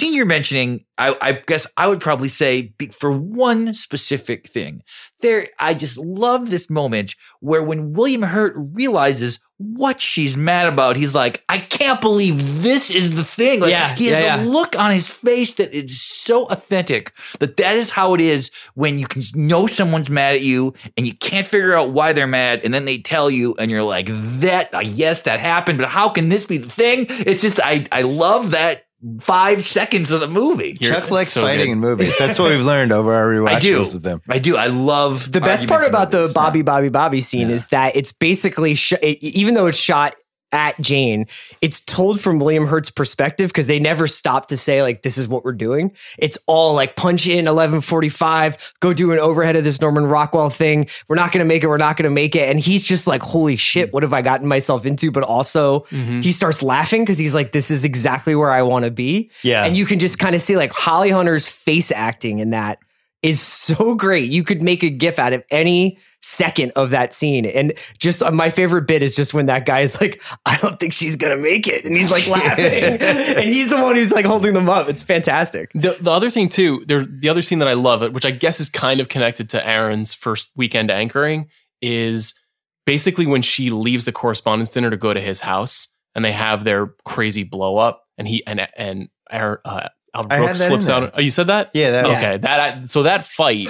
you're mentioning. I, I guess I would probably say for one specific thing, there. I just love this moment where when William Hurt realizes what she's mad about, he's like, "I can't believe this is the thing." Like, Yeah, he has yeah, a look on his face that is so authentic that that is how it is when you can know someone's mad at you and you can't figure out why they're mad and then they tell you and you're like that uh, yes that happened but how can this be the thing it's just i i love that five seconds of the movie You're- Chuck likes so fighting good. in movies. That's what we've learned over our rewatch (laughs) I do. them. I do. I love the best part arguments in about the movies. Bobby Bobby Bobby scene is that it's basically sh- it, even though it's shot at Jane, it's told from William Hurt's perspective because they never stop to say like this is what we're doing. It's all like punch in eleven forty five, go do an overhead of this Norman Rockwell thing. We're not gonna make it. We're not gonna make it. And he's just like, holy shit, mm. what have I gotten myself into? But also mm-hmm. he starts laughing because he's like, this is exactly where I want to be. Yeah. and you can just kind of see like Holly Hunter's face acting in that is so great. You could make a gif out of any second of that scene. And just uh, my favorite bit is just when that guy is like, I don't think she's gonna make it. And he's like (laughs) laughing. (laughs) and he's the one who's like holding them up. It's fantastic. The, the other thing too, there the other scene that I love, which I guess is kind of connected to Aaron's first weekend anchoring, is basically when she leaves the correspondence dinner to go to his house, and they have their crazy blow up, and he and and Aaron, uh, Al Brooks that in flips out. Oh, you said that? Yeah, that- okay. That so that fight.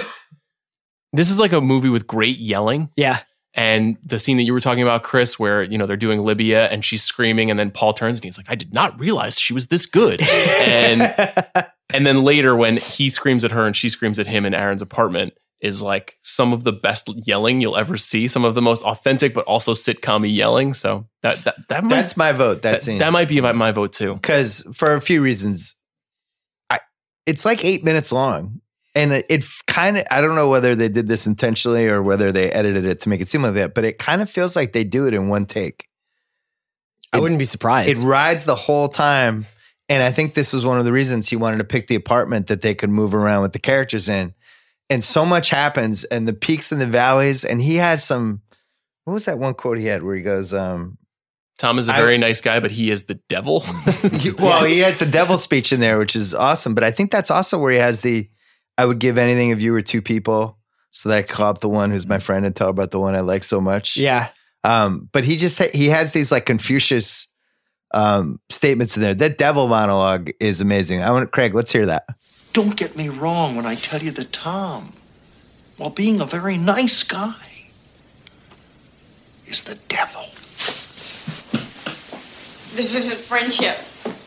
This is like a movie with great yelling. Yeah. And the scene that you were talking about, Chris, where you know they're doing Libya and she's screaming, and then Paul turns and he's like, "I did not realize she was this good." (laughs) And and then later, when he screams at her and she screams at him in Aaron's apartment, is like some of the best yelling you'll ever see. Some of the most authentic, but also sitcom yelling. So that that, that might, That's my vote. That, that, scene. that might be my, my vote too. because for a few reasons, I it's like eight minutes long, and it, it kind of I don't know whether they did this intentionally or whether they edited it to make it seem like that, but it kind of feels like they do it in one take. I wouldn't be surprised. It rides the whole time, and I think this was one of the reasons he wanted to pick the apartment that they could move around with the characters in. And so much happens, and the peaks and the valleys, and he has some. What was that one quote he had where he goes, um, Tom is a very nice guy, but he is the devil. (laughs) Well, (laughs) he has the devil speech in there, which is awesome. But I think that's also where he has the I would give anything if you were two people so that I could call up the one who's my friend and tell about the one I like so much. yeah. Um, but he just he has these like Confucius um statements in there. That devil monologue is amazing. I want Craig, let's hear that. Don't get me wrong when I tell you that Tom, while being a very nice guy, is the devil. This isn't friendship.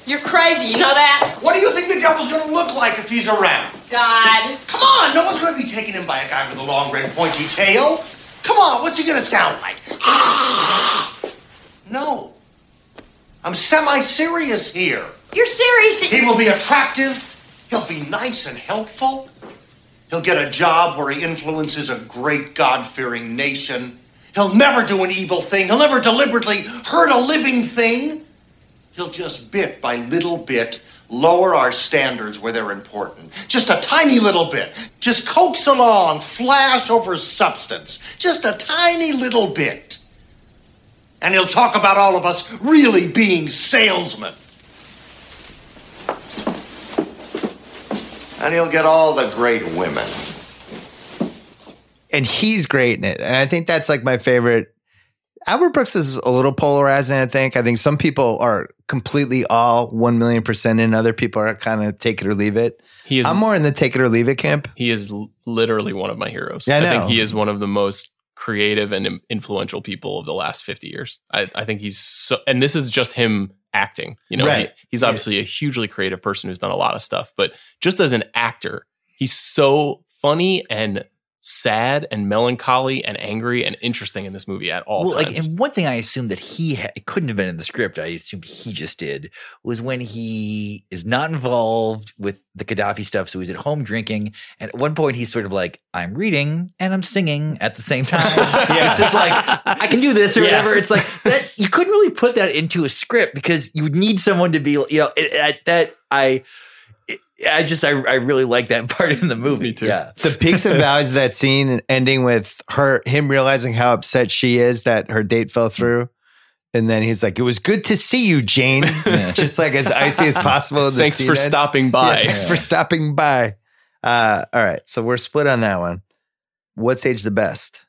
You're crazy, you know that? What do you think the devil's gonna look like if he's around? God. Come on, no one's gonna be taken in by a guy with a long, red, pointy tail. Come on, what's he gonna sound like? (sighs) no. I'm semi serious here. You're serious? He will be attractive. He'll be nice and helpful. He'll get a job where he influences a great God fearing nation. He'll never do an evil thing. He'll never deliberately hurt a living thing. He'll just bit by little bit lower our standards where they're important. Just a tiny little bit. Just coax along, flash over substance. Just a tiny little bit. And he'll talk about all of us really being salesmen. And he'll get all the great women. And he's great in it. And I think that's like my favorite. Albert Brooks is a little polarizing, I think. I think some people are completely all 1 million percent in, other people are kind of take it or leave it. He is I'm more in the take it or leave it camp. he is literally one of my heroes. Yeah, I know. think he is one of the most creative and influential people of the last 50 years. I, I think he's so, and this is just him acting. You know, Right. he- he's obviously a hugely creative person who's done a lot of stuff, but just as an actor, he's so funny and sad and melancholy and angry and interesting in this movie at all well, like, and one thing I assumed that he ha- it couldn't have been in the script. I assumed he just did was when he is not involved with the Gaddafi stuff, so he's at home drinking, and at one point he's sort of like, "I'm reading and I'm singing at the same time." (laughs) yeah, it's just like I can do this or Yeah. whatever. It's like that. You couldn't really put that into a script because you would need someone to be, you know, it, it- that I. I just I, I really like that (laughs) part in the movie. Me too. Yeah. the peaks and valleys of that scene ending with her him realizing how upset she is that her date fell through and then he's like it was good to see you jane (laughs) (laughs) just like as icy as possible the Thanks scene for ends. stopping by. Yeah, thanks for stopping by uh all right so we're split on that one what's age the best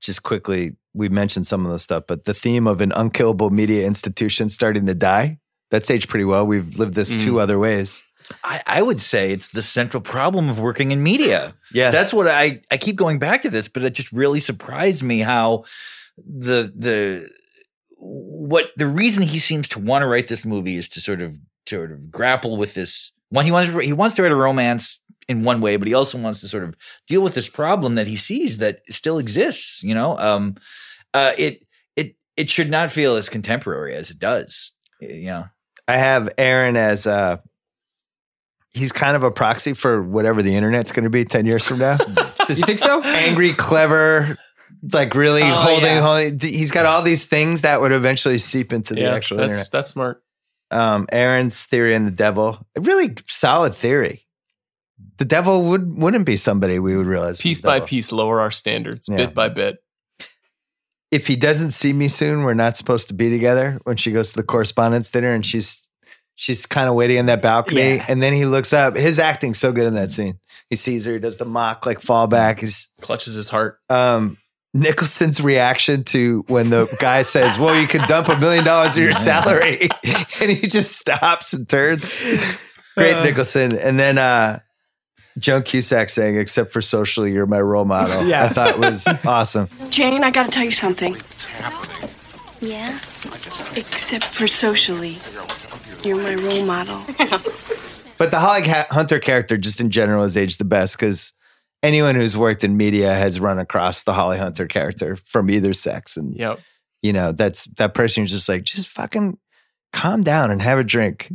just quickly we mentioned some of the stuff but the theme of an unkillable media institution starting to die that's aged pretty well we've lived this Mm. two other ways I, I would say it's the central problem of working in media. yeah That's what I I keep going back to this, but it just really surprised me how the the what the reason he seems to want to write this movie is to sort of sort of grapple with this. One, he wants he wants to write a romance in one way, but he also wants to sort of deal with this problem that he sees that still exists. You know, um, uh, it it it should not feel as contemporary as it does. You know, I have Aaron as uh he's kind of a proxy for whatever the internet's going to be 10 years from now. (laughs) You think so? angry, clever, it's like really Oh, holding, yeah. holding. He's got all these things that would eventually seep into the yeah, actual that's internet. that's smart. Um, Aaron's theory and the devil, a really solid theory. the devil would wouldn't be somebody we would realize. Piece by piece, lower our standards Yeah. bit by bit. If he doesn't see me soon, we're not supposed to be together. When she goes to the correspondence dinner and she's she's kind of waiting in that balcony, Yeah. and then he looks up. His acting's so good in that scene. He sees her. Does the mock like fall back. He's Clutches his heart. um, Nicholson's reaction to when the guy says, "Well, you could dump a million dollars of your salary," (laughs) and he just stops and turns. Great Uh. Nicholson, and then uh, Joan Cusack saying, "Except for socially, you're my role model." Yeah. I thought was (laughs) awesome. Jane, I gotta tell you something. Yeah? Except for socially. You're my role model. (laughs) But the Holly Hunter character, just in general, has aged the best because anyone who's worked in media has run across the Holly Hunter character from either sex, and Yep. you know that's that person who's just like, just fucking calm down and have a drink.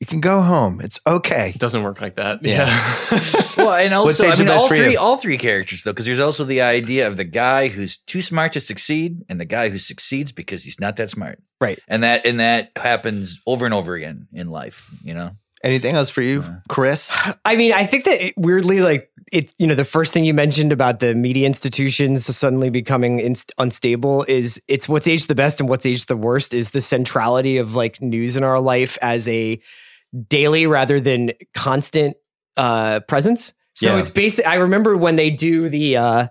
You can go home. It's okay. It doesn't work like that. Yeah. Yeah. Well, and (laughs) also, I mean, all three, you? all three characters though, because there's also the idea of the guy who's too smart to succeed, and the guy who succeeds because he's not that smart, Right. and that and that happens over and over again in life. You know, Anything else for you, Chris? I mean, I think that it, weirdly, like it, you know, the first thing you mentioned about the media institutions suddenly becoming inst- unstable is it's what's aged the best and what's aged the worst is the centrality of like news in our life as a daily rather than constant uh presence. So Yeah. it's basic. I remember when they do the, uh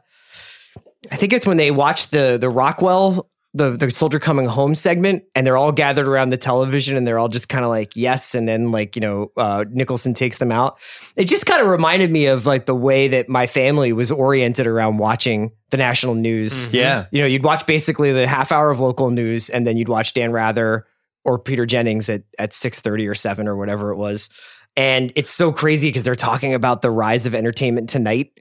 I think it's when they watch the the Rockwell. The, the soldier coming home segment and they're all gathered around the television and they're all just kind of like yes and then like you know uh, nicholson takes them out it just kind of reminded me of like the way that my family was oriented around watching the national news Yeah. you know you'd watch basically the half hour of local news and then you'd watch dan rather or peter jennings at, at 6.30 or 7 or whatever it was. And it's so crazy because they're talking about the rise of entertainment tonight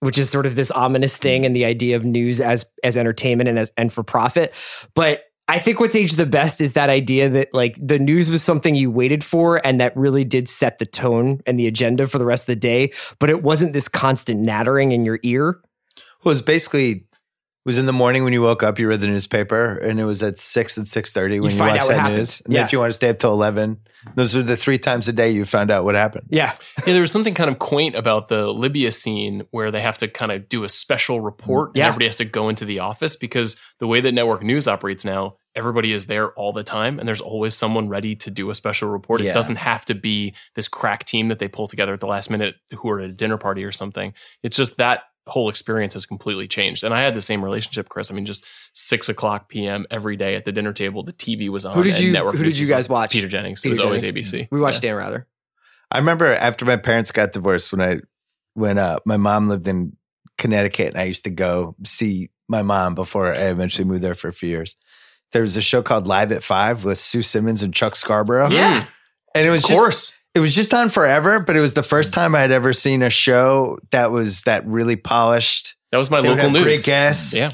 which is sort of this ominous hmm. thing and the idea of news as as entertainment and as and for profit. But I think what's aged the best is that idea that like the news was something you waited for and that really did set the tone and the agenda for the rest of the day, but it wasn't this constant nattering in your ear. It was basically was in the morning when you woke up, you read the newspaper, and it was at six and six thirty when You'd you watched that happened. news. And Yeah. if you want to stay up till eleven, those were the three times a day you found out what happened. Yeah. Yeah, there was something kind of quaint about the Libya scene where they have to kind of do a special report Yeah. and everybody has to go into the office because the way that network news operates now, everybody is there all the time and there's always someone ready to do a special report. Yeah. It doesn't have to be this crack team that they pull together at the last minute who are at a dinner party or something. It's just that whole experience has completely changed. And I had the same relationship, Chris. I mean, just six o'clock PM every day at the dinner table, the TV was on. Who did you- network who did you was on. guys watch? Peter Jennings. Peter it was always ABC. We watched Yeah. Dan Rather. I remember after my parents got divorced when I when uh, my mom lived in Connecticut and I used to go see my mom before I eventually moved there for a few years. There was a show called Live at Five with Sue Simmons and Chuck Scarborough. Yeah. And it was Of just- course. It was just on forever, but it was the first time I had ever seen a show that was that really polished. That was my They local news. Great guests. Yeah.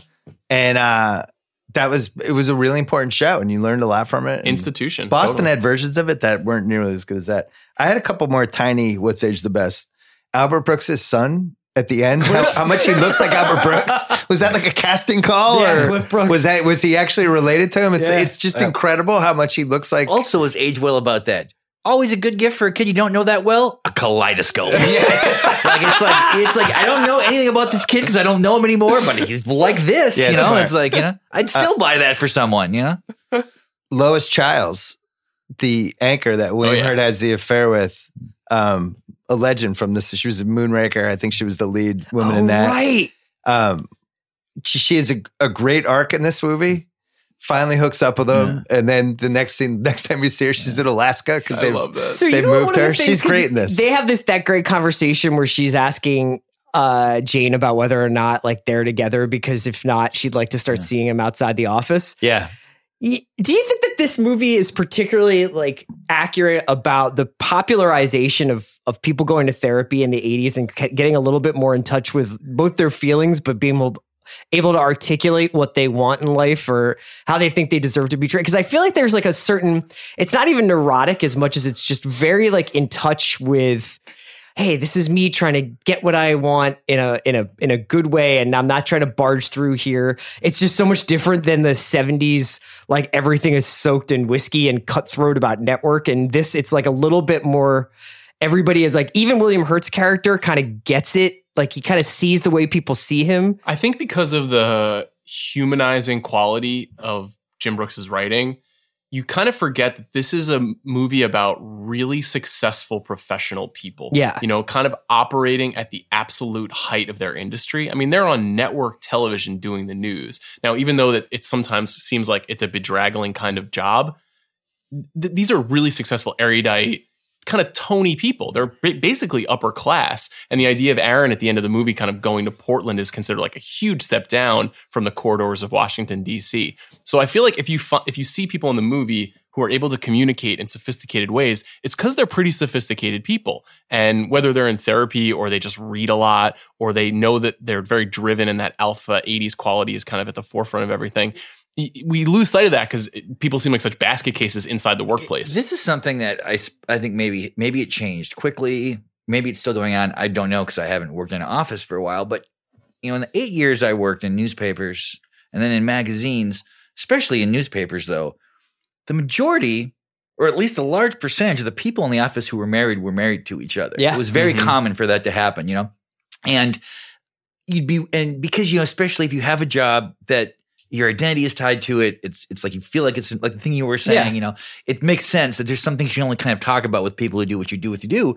And uh that was it was a really important show and you learned a lot from it. Institution. Boston Totally. had versions of it that weren't nearly as good as that. I had a couple more tiny what's age the best. Albert Brooks' son at the end, how, how much he looks like Albert Brooks. (laughs) Was that like a casting call Yeah, or Cliff Brooks. was that was he actually related to him? It's Yeah. it's just Yeah. incredible how much he looks like also was age well about that. Always a good gift for a kid you don't know that well. A kaleidoscope. (laughs) (laughs) like it's like it's like I don't know anything about this kid because I don't know him anymore, but he's like this. Yeah, you know, smart. it's like you know, I'd still buy that for someone. You know, (laughs) Lois Chiles, the anchor that William Oh, yeah. Hurt has the affair with, um, a legend from this. She was a Moonraker. I think she was the lead woman in Oh, that. Right. Um, she, she has a, a great arc in this movie. Finally hooks up with him, and then the next scene, (laughs) next time we see her, she's in Alaska because they love that. So They you know moved one of the her. things- She's 'cause great in this. They have this that great conversation where she's asking uh, Jane about whether or not like they're together because if not, she'd like to start seeing him outside the office. Yeah, Do you think that this movie is particularly like accurate about the popularization of of people going to therapy in the 80s and getting a little bit more in touch with both their feelings but being able, to articulate what they want in life or how they think they deserve to be treated because I feel like there's like a certain it's not even neurotic as much as it's just very like in touch with hey, this is me trying to get what I want in a in a in a good way, and I'm not trying to barge through here. It's just so much different than the '70s, like everything is soaked in whiskey and cutthroat about network. And this, it's like a little bit more everybody is like even William Hurt's character kind of gets it. Like he kind of sees the way people see him. I think because of the humanizing quality of Jim Brooks's writing, you kind of forget that this is a movie about really successful professional people. Yeah. You know, kind of operating at the absolute height of their industry. I mean, they're on network television doing the news. Now, even though that it sometimes seems like it's a bedraggling kind of job, th- these are really successful, erudite, kind of Tony people. They're basically upper class. And the idea of Aaron at the end of the movie kind of going to Portland is considered like a huge step down from the corridors of Washington D.C. So I feel like if you fu- if you see people in the movie who are able to communicate in sophisticated ways, it's because they're pretty sophisticated people. And whether they're in therapy or they just read a lot or they know that they're very driven and that alpha 80s quality is kind of at the forefront of everything, we lose sight of that because people seem like such basket cases inside the workplace. This is something that I, I think maybe maybe it changed quickly. Maybe it's still going on. I don't know because I haven't worked in an office for a while. But you know, in the eight years I worked in newspapers and then in magazines, especially in newspapers, though, the majority, or at least a large percentage of the people in the office who were married were married to each other. Yeah. it was very Mhm. common for that to happen. You know, and you'd be and because you know, especially if you have a job that your identity is tied to it. It's it's like you feel like it's like the thing you were saying. Yeah. You know, it makes sense that there's some things you only kind of talk about with people who do what you do, what you do,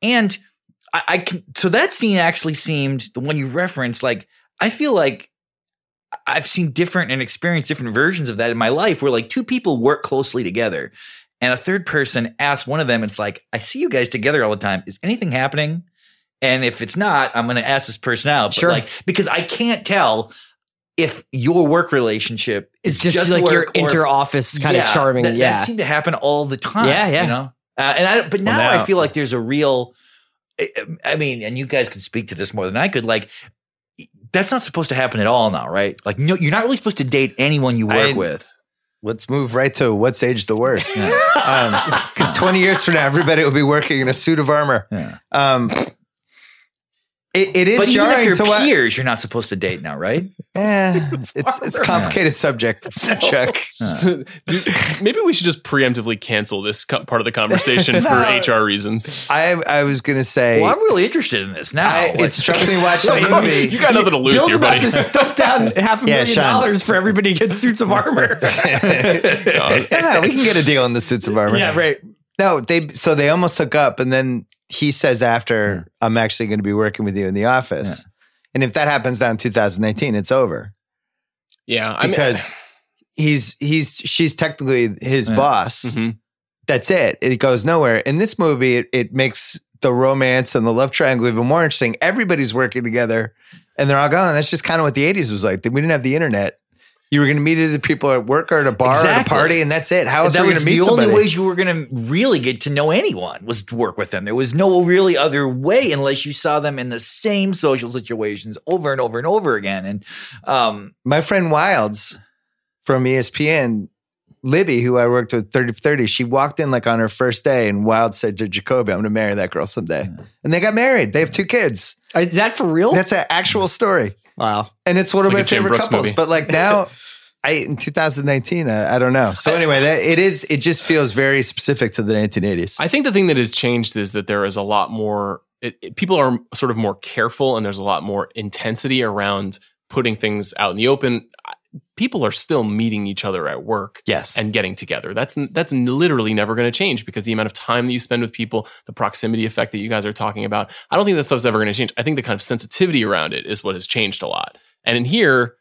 and I, I can. So that scene actually seemed the one you referenced. Like I feel like I've seen different and experienced different versions of that in my life, where like two people work closely together, and a third person asks one of them, "It's like I see you guys together all the time. Is anything happening?" And if it's not, I'm going to ask this person out. But Sure. like because I can't tell if your work relationship It's just, like your work inter office kind Yeah, of charming. That, yeah. that seemed to happen all the time. Yeah, yeah. You know, uh, and I, but now, now- I feel like there's a real. I- I mean, and you guys can speak to this more than I could. Like, that's not supposed to happen at all now, right? Like, no, you're not really supposed to date anyone you work I- with. Let's move right to what's age the worst. (laughs) Because 20 years from now, everybody will be working in a suit of armor. Yeah. Um, it, it is But even if jarring you're to what. peers, you're not supposed to date now, right? (laughs) Eh, it's it's a complicated subject, (laughs) Chuck. (laughs) So, dude, maybe we should just preemptively cancel this co- part of the conversation for HR reasons. I I was gonna say Well, I'm really interested in this now. I, Like- it struck me watching the movie. You got nothing to lose Bill's here, about to stuff down half a Yeah, million Sean. dollars for everybody to get suits of armor. yeah, no, we can get a deal on the suits of armor. yeah, right. No, they so they almost hook up, and then he says after, "I'm actually going to be working with you in the office." And if that happens down in 2019, it's over Yeah, I mean, because (sighs) he's he's she's technically his Yeah. boss. Mhm. That's it. It goes nowhere. In this movie, it, it makes the romance and the love triangle even more interesting. Everybody's working together, and they're all gone. That's just kind of what the 80s was like. We didn't have the internet. You were going to meet either people at work or at a bar or at a party, and that's it. How else that are we was going to meet the somebody? only ways you were going to really get to know anyone was to work with them. There was no really other way unless you saw them in the same social situations over and over and over again. And um, my friend Wilds from ESPN, Libby, who I worked with 30 for 30, she walked in like on her first day and Wild said to Jacoby, I'm going to marry that girl someday. And they got married. They have two kids. Is that for real? That's an actual story. Wow. And it's one It's of like my favorite Brooks couples. movie. But like now, (laughs) I in 2019, I, I don't know. So anyway, that, it is, it just feels very specific to the 1980s. I think the thing that has changed is that there is a lot more. It, it- people are sort of more careful, and there's a lot more intensity around putting things out in the open. People are still meeting each other at work, Yes. and getting together. That's that's literally never going to change because the amount of time that you spend with people, the proximity effect that you guys are talking about. I don't think that stuff's ever going to change. I think the kind of sensitivity around it is what has changed a lot. And in here,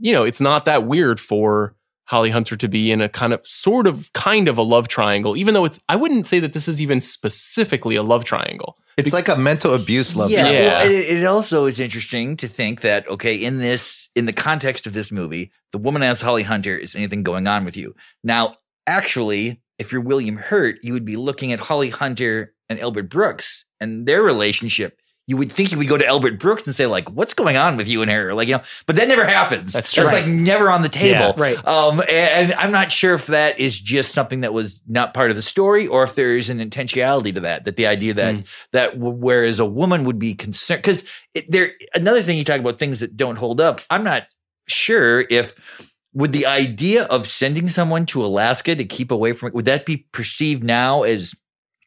you know, it's not that weird for Holly Hunter to be in a kind of sort of kind of a love triangle, even though it's I wouldn't say that this is even specifically a love triangle. It's like a mental abuse love. yeah, triangle. Yeah. well, it, it also is interesting to think that okay, in this in the context of this movie, the woman asks Holly Hunter, "Is anything going on with you?" Now, actually, if you're William Hurt, you would be looking at Holly Hunter and Albert Brooks and their relationship. You would think you would go to Albert Brooks and say, like, what's going on with you and her? Like, you know, but that never happens. That's true. It's like never on the table. Yeah, right. Um, and, and I'm not sure if that is just something that was not part of the story or if there is an intentionality to that, that the idea that, that w- whereas a woman would be concerned, because there, another thing you talk about things that don't hold up. I'm not sure if, would the idea of sending someone to Alaska to keep away from it, would that be perceived now as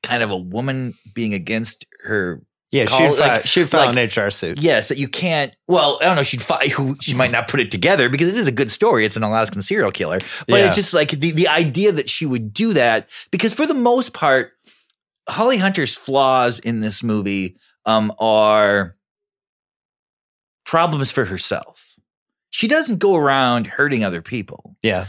kind of a woman being against her. Yeah, call- she'd file, like- she'd file like- an HR suit. Yes, that you can't. Well, I don't know. She'd fi- who she might not put it together because it is a good story. It's an Alaskan serial killer, but Yeah. it's just like the the idea that she would do that because for the most part, Holly Hunter's flaws in this movie um, are problems for herself. She doesn't go around hurting other people, Yeah.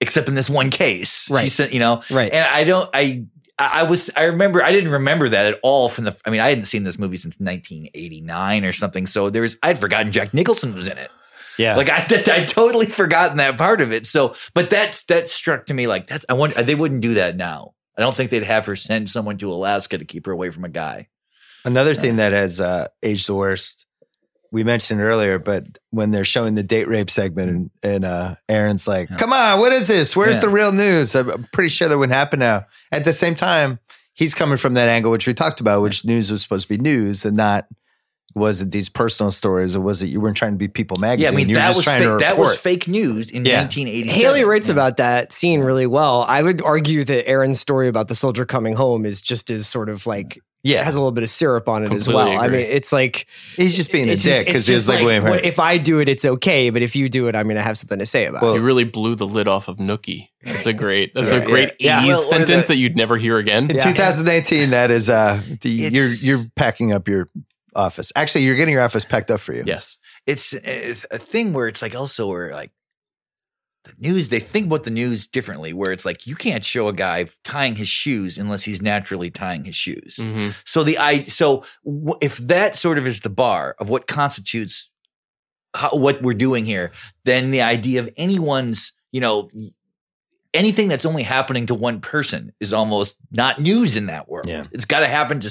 except in this one case. Right. She said, you know, Right. and I don't. I I was. I remember. I didn't remember that at all from the. I mean, I hadn't seen this movie since 1989 or something. So there was. I'd forgotten Jack Nicholson was in it. Yeah. Like I, (laughs) I totally forgotten that part of it. So, but that's that struck to me like that's. I wonder they wouldn't do that now. I don't think they'd have her send someone to Alaska to keep her away from a guy. Another thing that has uh, aged the worst, we mentioned earlier, but when they're showing the date rape segment and, and uh, Aaron's like, come on, what is this? Where's Yeah. the real news? I'm I'm pretty sure that wouldn't happen now. At the same time, he's coming from that angle, which we talked about, which news was supposed to be news and not, was it these personal stories or was it you weren't trying to be People magazine? Yeah, I mean you that just was trying to fake, that was fake news in Yeah. 1987. Haley writes about that scene really well. I would argue that Aaron's story about the soldier coming home is just as sort of like Yeah. it has a little bit of syrup on it as Completely well. I mean, it's like He's just being a it's dick because it's he was just like, William what- Hurt. if I do it, it's okay, but if you do it, I'm going to have something to say about Well, it. You really blew the lid off of Nookie. That's a great. That's a great yeah. 80s Yeah. Well, sentence the- that you'd never hear again. In Yeah. 2018, that is uh, the, you're you're packing up your office. Actually, you're getting your office packed up for you. Yes. it's, it's a thing where it's like also where like the news they think about the news differently where it's like you can't show a guy tying his shoes unless he's naturally tying his shoes. Hmm so the i so w- if that sort of is the bar of what constitutes how, what we're doing here then the idea of anyone's you know anything that's only happening to one person is almost not news in that world. Yeah. it's got to happen to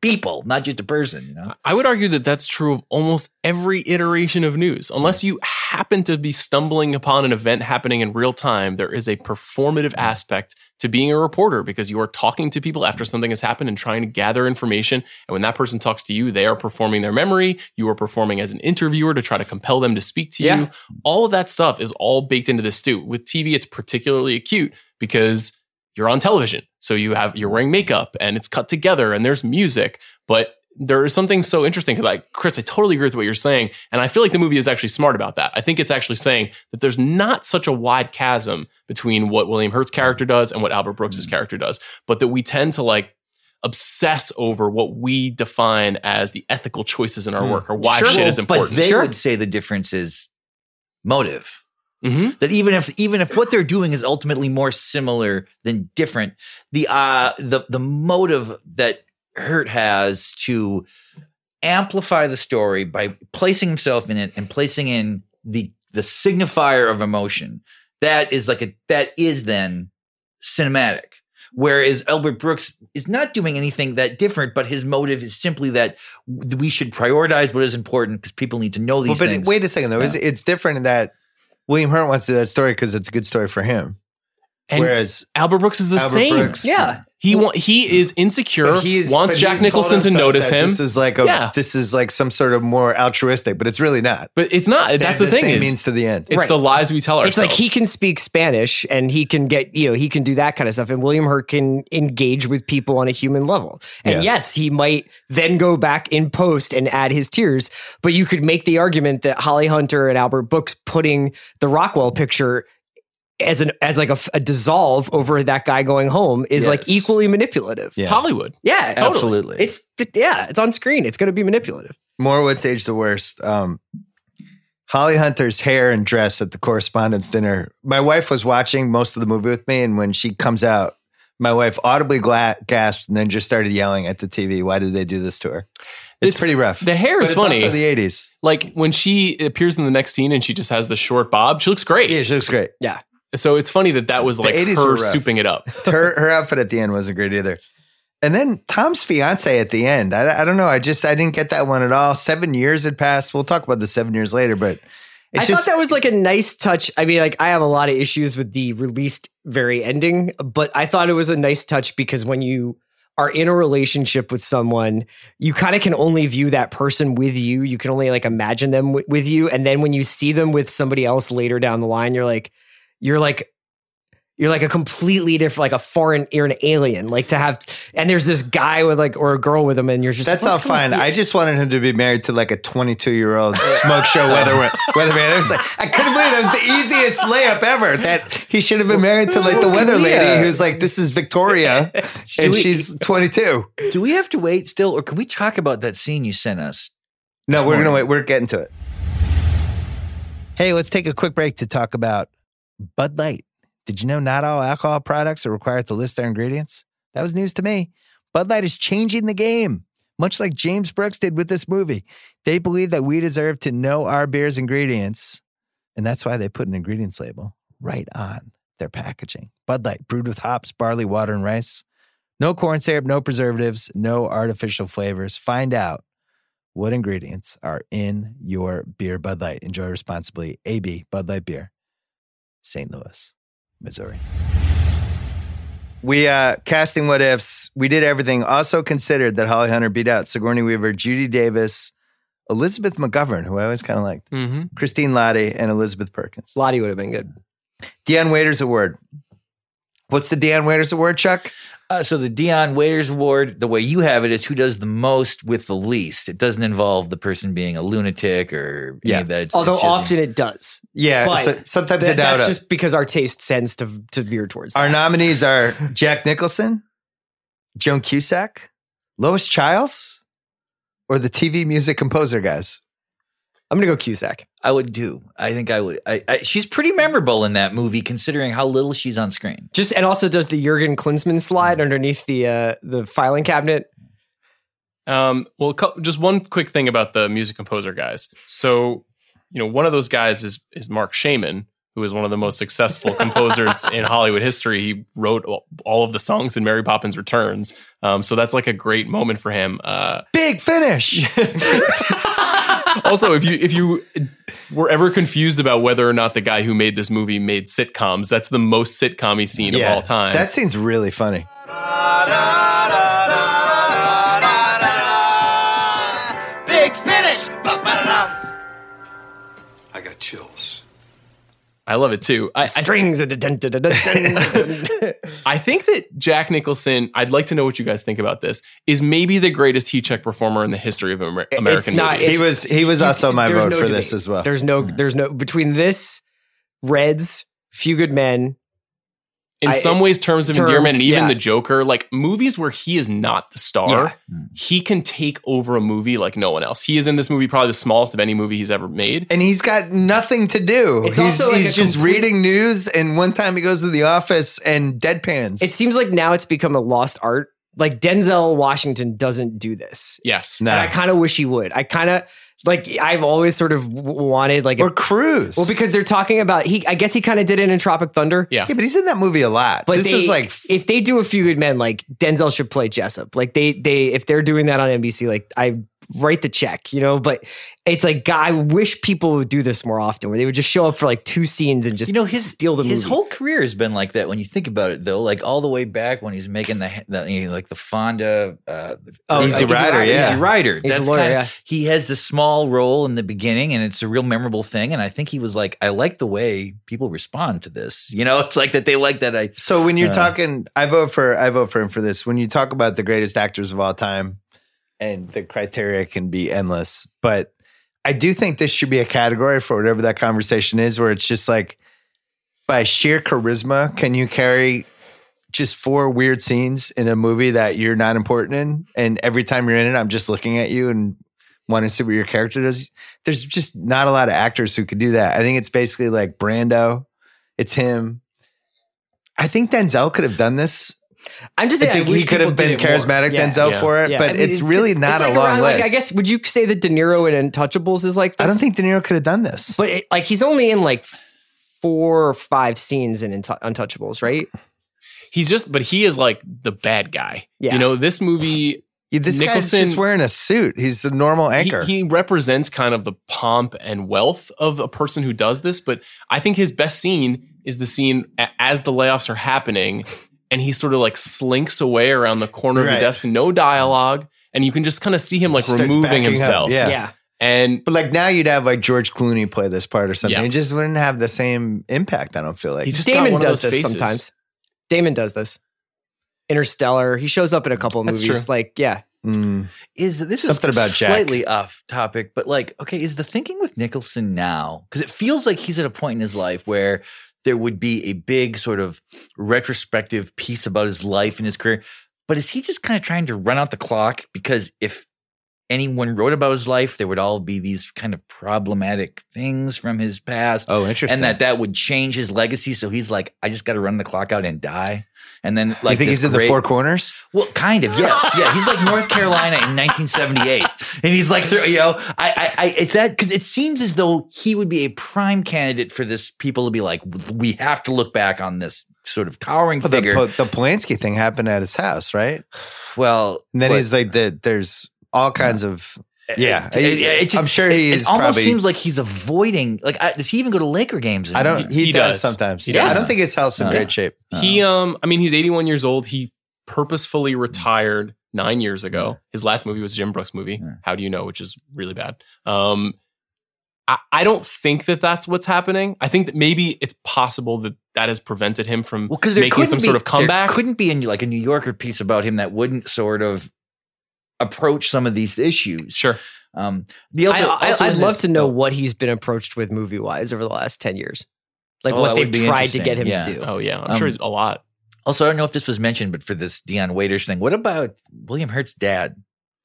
people not just a person you know I would argue that that's true of almost every iteration of news. Unless you happen to be stumbling upon an event happening in real time, there is a performative mm-hmm. aspect to being a reporter because you are talking to people after something has happened and trying to gather information. And when that person talks to you, they are performing their memory. You are performing as an interviewer to try to compel them to speak to Yeah. you. All of that stuff is all baked into this stew. With TV, it's particularly acute because you're on television. So you have you're wearing makeup and it's cut together and there's music, but there is something so interesting because like Chris, I totally agree with what you're saying. And I feel like the movie is actually smart about that. I think it's actually saying that there's not such a wide chasm between what William Hurt's character does and what Albert Brooks's mm. character does, but that we tend to like obsess over what we define as the ethical choices in our mm. work or why Sure. shit is important. But they Sure. would say the difference is motive. Hmm That even if even if what they're doing is ultimately more similar than different, the uh the the motive that Hurt has to amplify the story by placing himself in it and placing in the the signifier of emotion that is like a that is then cinematic. Whereas Albert Brooks is not doing anything that different but his motive is simply that we should prioritize what is important because people need to know these Well, but things. wait a second though. It's, it's different in that William Hurt wants to do that story because it's a good story for him. And Whereas Albert Brooks is the Albert same. Brooks- Yeah. He wa- he is insecure, but he's- wants Jack Nicholson to notice him. This is like a Yeah. this is like some sort of more altruistic, but it's really not. but it's not. That's the, thing. same Is, means to the end. it's Right. the lies we tell ourselves. It's like he can speak Spanish and he can get, you know, he can do that kind of stuff. And William Hurt can engage with people on a human level. And Yeah. yes, he might then go back in post and add his tears. But you could make the argument that Holly Hunter and Albert Brooks putting the Rockwell picture as an as like a, a dissolve over that guy going home is like equally manipulative. Yeah. It's Hollywood. Yeah, totally. Absolutely. It's yeah, it's on screen. It's going to be manipulative. More what's age the worst. Um, Holly Hunter's hair and dress at the correspondence dinner. My wife was watching most of the movie with me, and when she comes out, my wife audibly gla- gasped and then just started yelling at the TV. Why did they do this to her? It's, It's- pretty rough. the hair But is it's funny. Also the eighties. Like when she appears in the next scene and she just has the short bob, she looks great. Yeah, she looks great. So it's funny that that was like 80s her were souping it up. (laughs) her her outfit at the end wasn't great either. And then Tom's fiance at the end. I, I don't know. I just I didn't get that one at all. Seven years had passed. We'll talk about the seven years later, but I just thought that was like a nice touch. I mean, like I have a lot of issues with the released very ending, but I thought it was a nice touch because when you are in a relationship with someone, you kind of can only view that person with you. You can only like imagine them w- with you, and then when you see them with somebody else later down the line, you're like, you're like, You're like a completely different, like a foreign, you're an alien. Like to have, and there's this guy with like, or a girl with him, and you're just That's like, all fine. I just wanted him to be married to like a 22 year old (laughs) smoke show weather weatherman. I was like, I couldn't believe that was the easiest layup ever. That he should have been married to like the weather lady who's like, this is Victoria, (laughs) and we- she's 22. Do we have to wait still, or can we talk about that scene you sent us? No, we're gonna wait. We're getting to it. Hey, let's take a quick break to talk about Bud Light. Did you know not all alcohol products are required to list their ingredients? That was news to me. Bud Light is changing the game, much like James Brooks did with this movie. They believe that we deserve to know our beer's ingredients, and that's why they put an ingredients label right on their packaging. Bud Light, brewed with hops, barley, water, and rice. No corn syrup, no preservatives, no artificial flavors. Find out what ingredients are in your beer Bud Light. Enjoy responsibly. AB Bud Light Beer, St. Louis, Missouri. We uh casting what ifs. We did everything. Also considered that Holly Hunter beat out Sigourney Weaver, Judy Davis, Elizabeth McGovern, who I always kind of liked, Mm-hmm. Christine Lahti, and Elizabeth Perkins. Lahti would have been good. Dion Waiters Award. What's the Dion Waiters Award, Chuck? Uh, so the Dion Waiters Award, the way you have it, is who does the most with the least. It doesn't involve the person being a lunatic or any Yeah. of that. It's- Although it's just- often it does. Yeah, so- sometimes I that- doubt That's just because our taste tends to to veer towards. Our nominees are Jack Nicholson, Joan Cusack, Lois Chiles, or the TV music composer guys. I'm gonna go Cusack. I would do. I think I would. I, I, she's pretty memorable in that movie, considering how little she's on screen. Just and also does the Jurgen Klinsmann slide underneath the uh, the filing cabinet. Um, well, co- just one quick thing about the music composer guys. So, you know, one of those guys is is Marc Shaiman, who is one of the most successful composers (laughs) in Hollywood history. He wrote all- all of the songs in Mary Poppins Returns. Um, so that's like a great moment for him. Uh, Big finish. (laughs) also, if you if you were ever confused about whether or not the guy who made this movie made sitcoms, that's the most sitcom scene of all time. That scene's really funny. I love it too. I, I, Strings. dun. (laughs) I think that Jack Nicholson, I'd like to know what you guys think about this, is maybe the greatest heat check performer in the history of Amer- It's American not- movies. He was he was also my vote no for debate. this as well. There's no. Mm. There's no between this, Reds, Few Good Men. In I- some ways, terms of terms, endearment, and even yeah. the Joker, like movies where he is not the star, Yeah. he can take over a movie like no one else. He is in this movie probably the smallest of any movie he's ever made. and he's got nothing to do. It's he's also like he's just complete- reading news, and one time he goes to the office and deadpans. It seems like now it's become a lost art. Like Denzel Washington doesn't do this. Yes. no. And I kind of wish he would. I kind of like. I've always sort of wanted like. or a, Cruz. well, because they're talking about he. I guess he kind of did it in Tropic Thunder. Yeah. yeah, but he's in that movie a lot. But this they, is like if they do a few good men, like Denzel should play Jessup. Like they they if they're doing that on NBC, like I write the check, you know. But it's like God, I wish people would do this more often, where they would just show up for like two scenes and just You know, his steal the his movie. whole career has been like that. When you think about it, though, like all the way back when he's making the, the you know, like the Fonda, uh, Oh, Easy Easy Rider, Rider, yeah. Easy Rider. He's the That's lawyer, kind yeah. of he has the small role in the beginning, and it's a real memorable thing. And I think he was like, I like the way people respond to this. (laughs) You know, it's like that they like that. I So when you're Uh, talking, I vote for I vote for him for this. When you talk about the greatest actors of all time, and the criteria can be endless, but I do think this should be a category for whatever that conversation is, where it's just like by sheer charisma, can you carry just four weird scenes in a movie that you're not important in, and every time you're in it, I'm just looking at you and want to see what your character does. There's just not a lot of actors who could do that. I think it's basically like Brando. It's him. I think Denzel could have done this. I'm just I think wish he could have been did it more. charismatic Yeah. Denzel Yeah. for it, Yeah. but I mean, it's really it's not like a long around, list. Like, I guess would you say that De Niro in Untouchables is like this? I don't think De Niro could have done this. but it, like he's only in like four or five scenes in Untou- Untouchables, right? He's just, but he is like the bad guy. Yeah. You know, this movie, Yeah, this guy's Nicholson- just wearing a suit. He's a normal he, anchor. he represents kind of the pomp and wealth of a person who does this. But I think his best scene is the scene as the layoffs are happening, and he sort of like slinks away around the corner of the desk, no dialogue, and you can just kind of see him like Starts removing backing up, himself. yeah. Yeah. And But like now you'd have like George Clooney play this part or something. Yeah. It just wouldn't have the same impact, I don't feel like. He's just got Damon one of does those this faces. sometimes. Damon does this. Interstellar. He shows up in a couple of That's movies. true. Like, yeah. Mm. Is this Something is about Jack. slightly off topic, but like, okay, is the thinking with Nicholson now? Because it feels like he's at a point in his life where there would be a big sort of retrospective piece about his life and his career. But is he just kind of trying to run out the clock? Because if anyone wrote about his life, there would all be these kind of problematic things from his past. Oh, interesting. And that that would change his legacy. So he's like, I just got to run the clock out and die. And then, like, you think this he's in the four corners? well, kind of, yes, (laughs) yeah. He's like North Carolina in 1978, and he's like, you know, I, I, I it's that because it seems as though he would be a prime candidate for this. People to be like, we have to look back on this sort of towering Well, the, figure. Po- the Polanski thing happened at his house, right? well, And then but- he's like, the, there's all kinds of. Yeah, It- it- it just- I'm sure it- he's It almost probably. seems like he's avoiding. Like, I, does he even go to Laker games? I don't. He, He does, does. sometimes. He Yeah, I don't think his health's in Oh, great yeah. shape. he um I mean he's 81 years old. He purposefully retired 9 years ago. His last movie was Jim Brooks movie, Yeah. How Do You Know, which is really bad. Um I, I don't think that that's what's happening. I think that maybe it's possible that that has prevented him from Well, making some be, sort of comeback. There couldn't be in like a New Yorker piece about him that wouldn't sort of approach some of these issues. Sure. Um, the I, other, I, also I'd in love to know oh. what he's been approached with movie wise over the last 10 years. Like Oh, what they've tried to get him interesting. to do. Oh yeah, I'm Um, sure it's a lot. Also, I don't know if this was mentioned, but for this Dion Waiters thing, what about William Hurt's dad?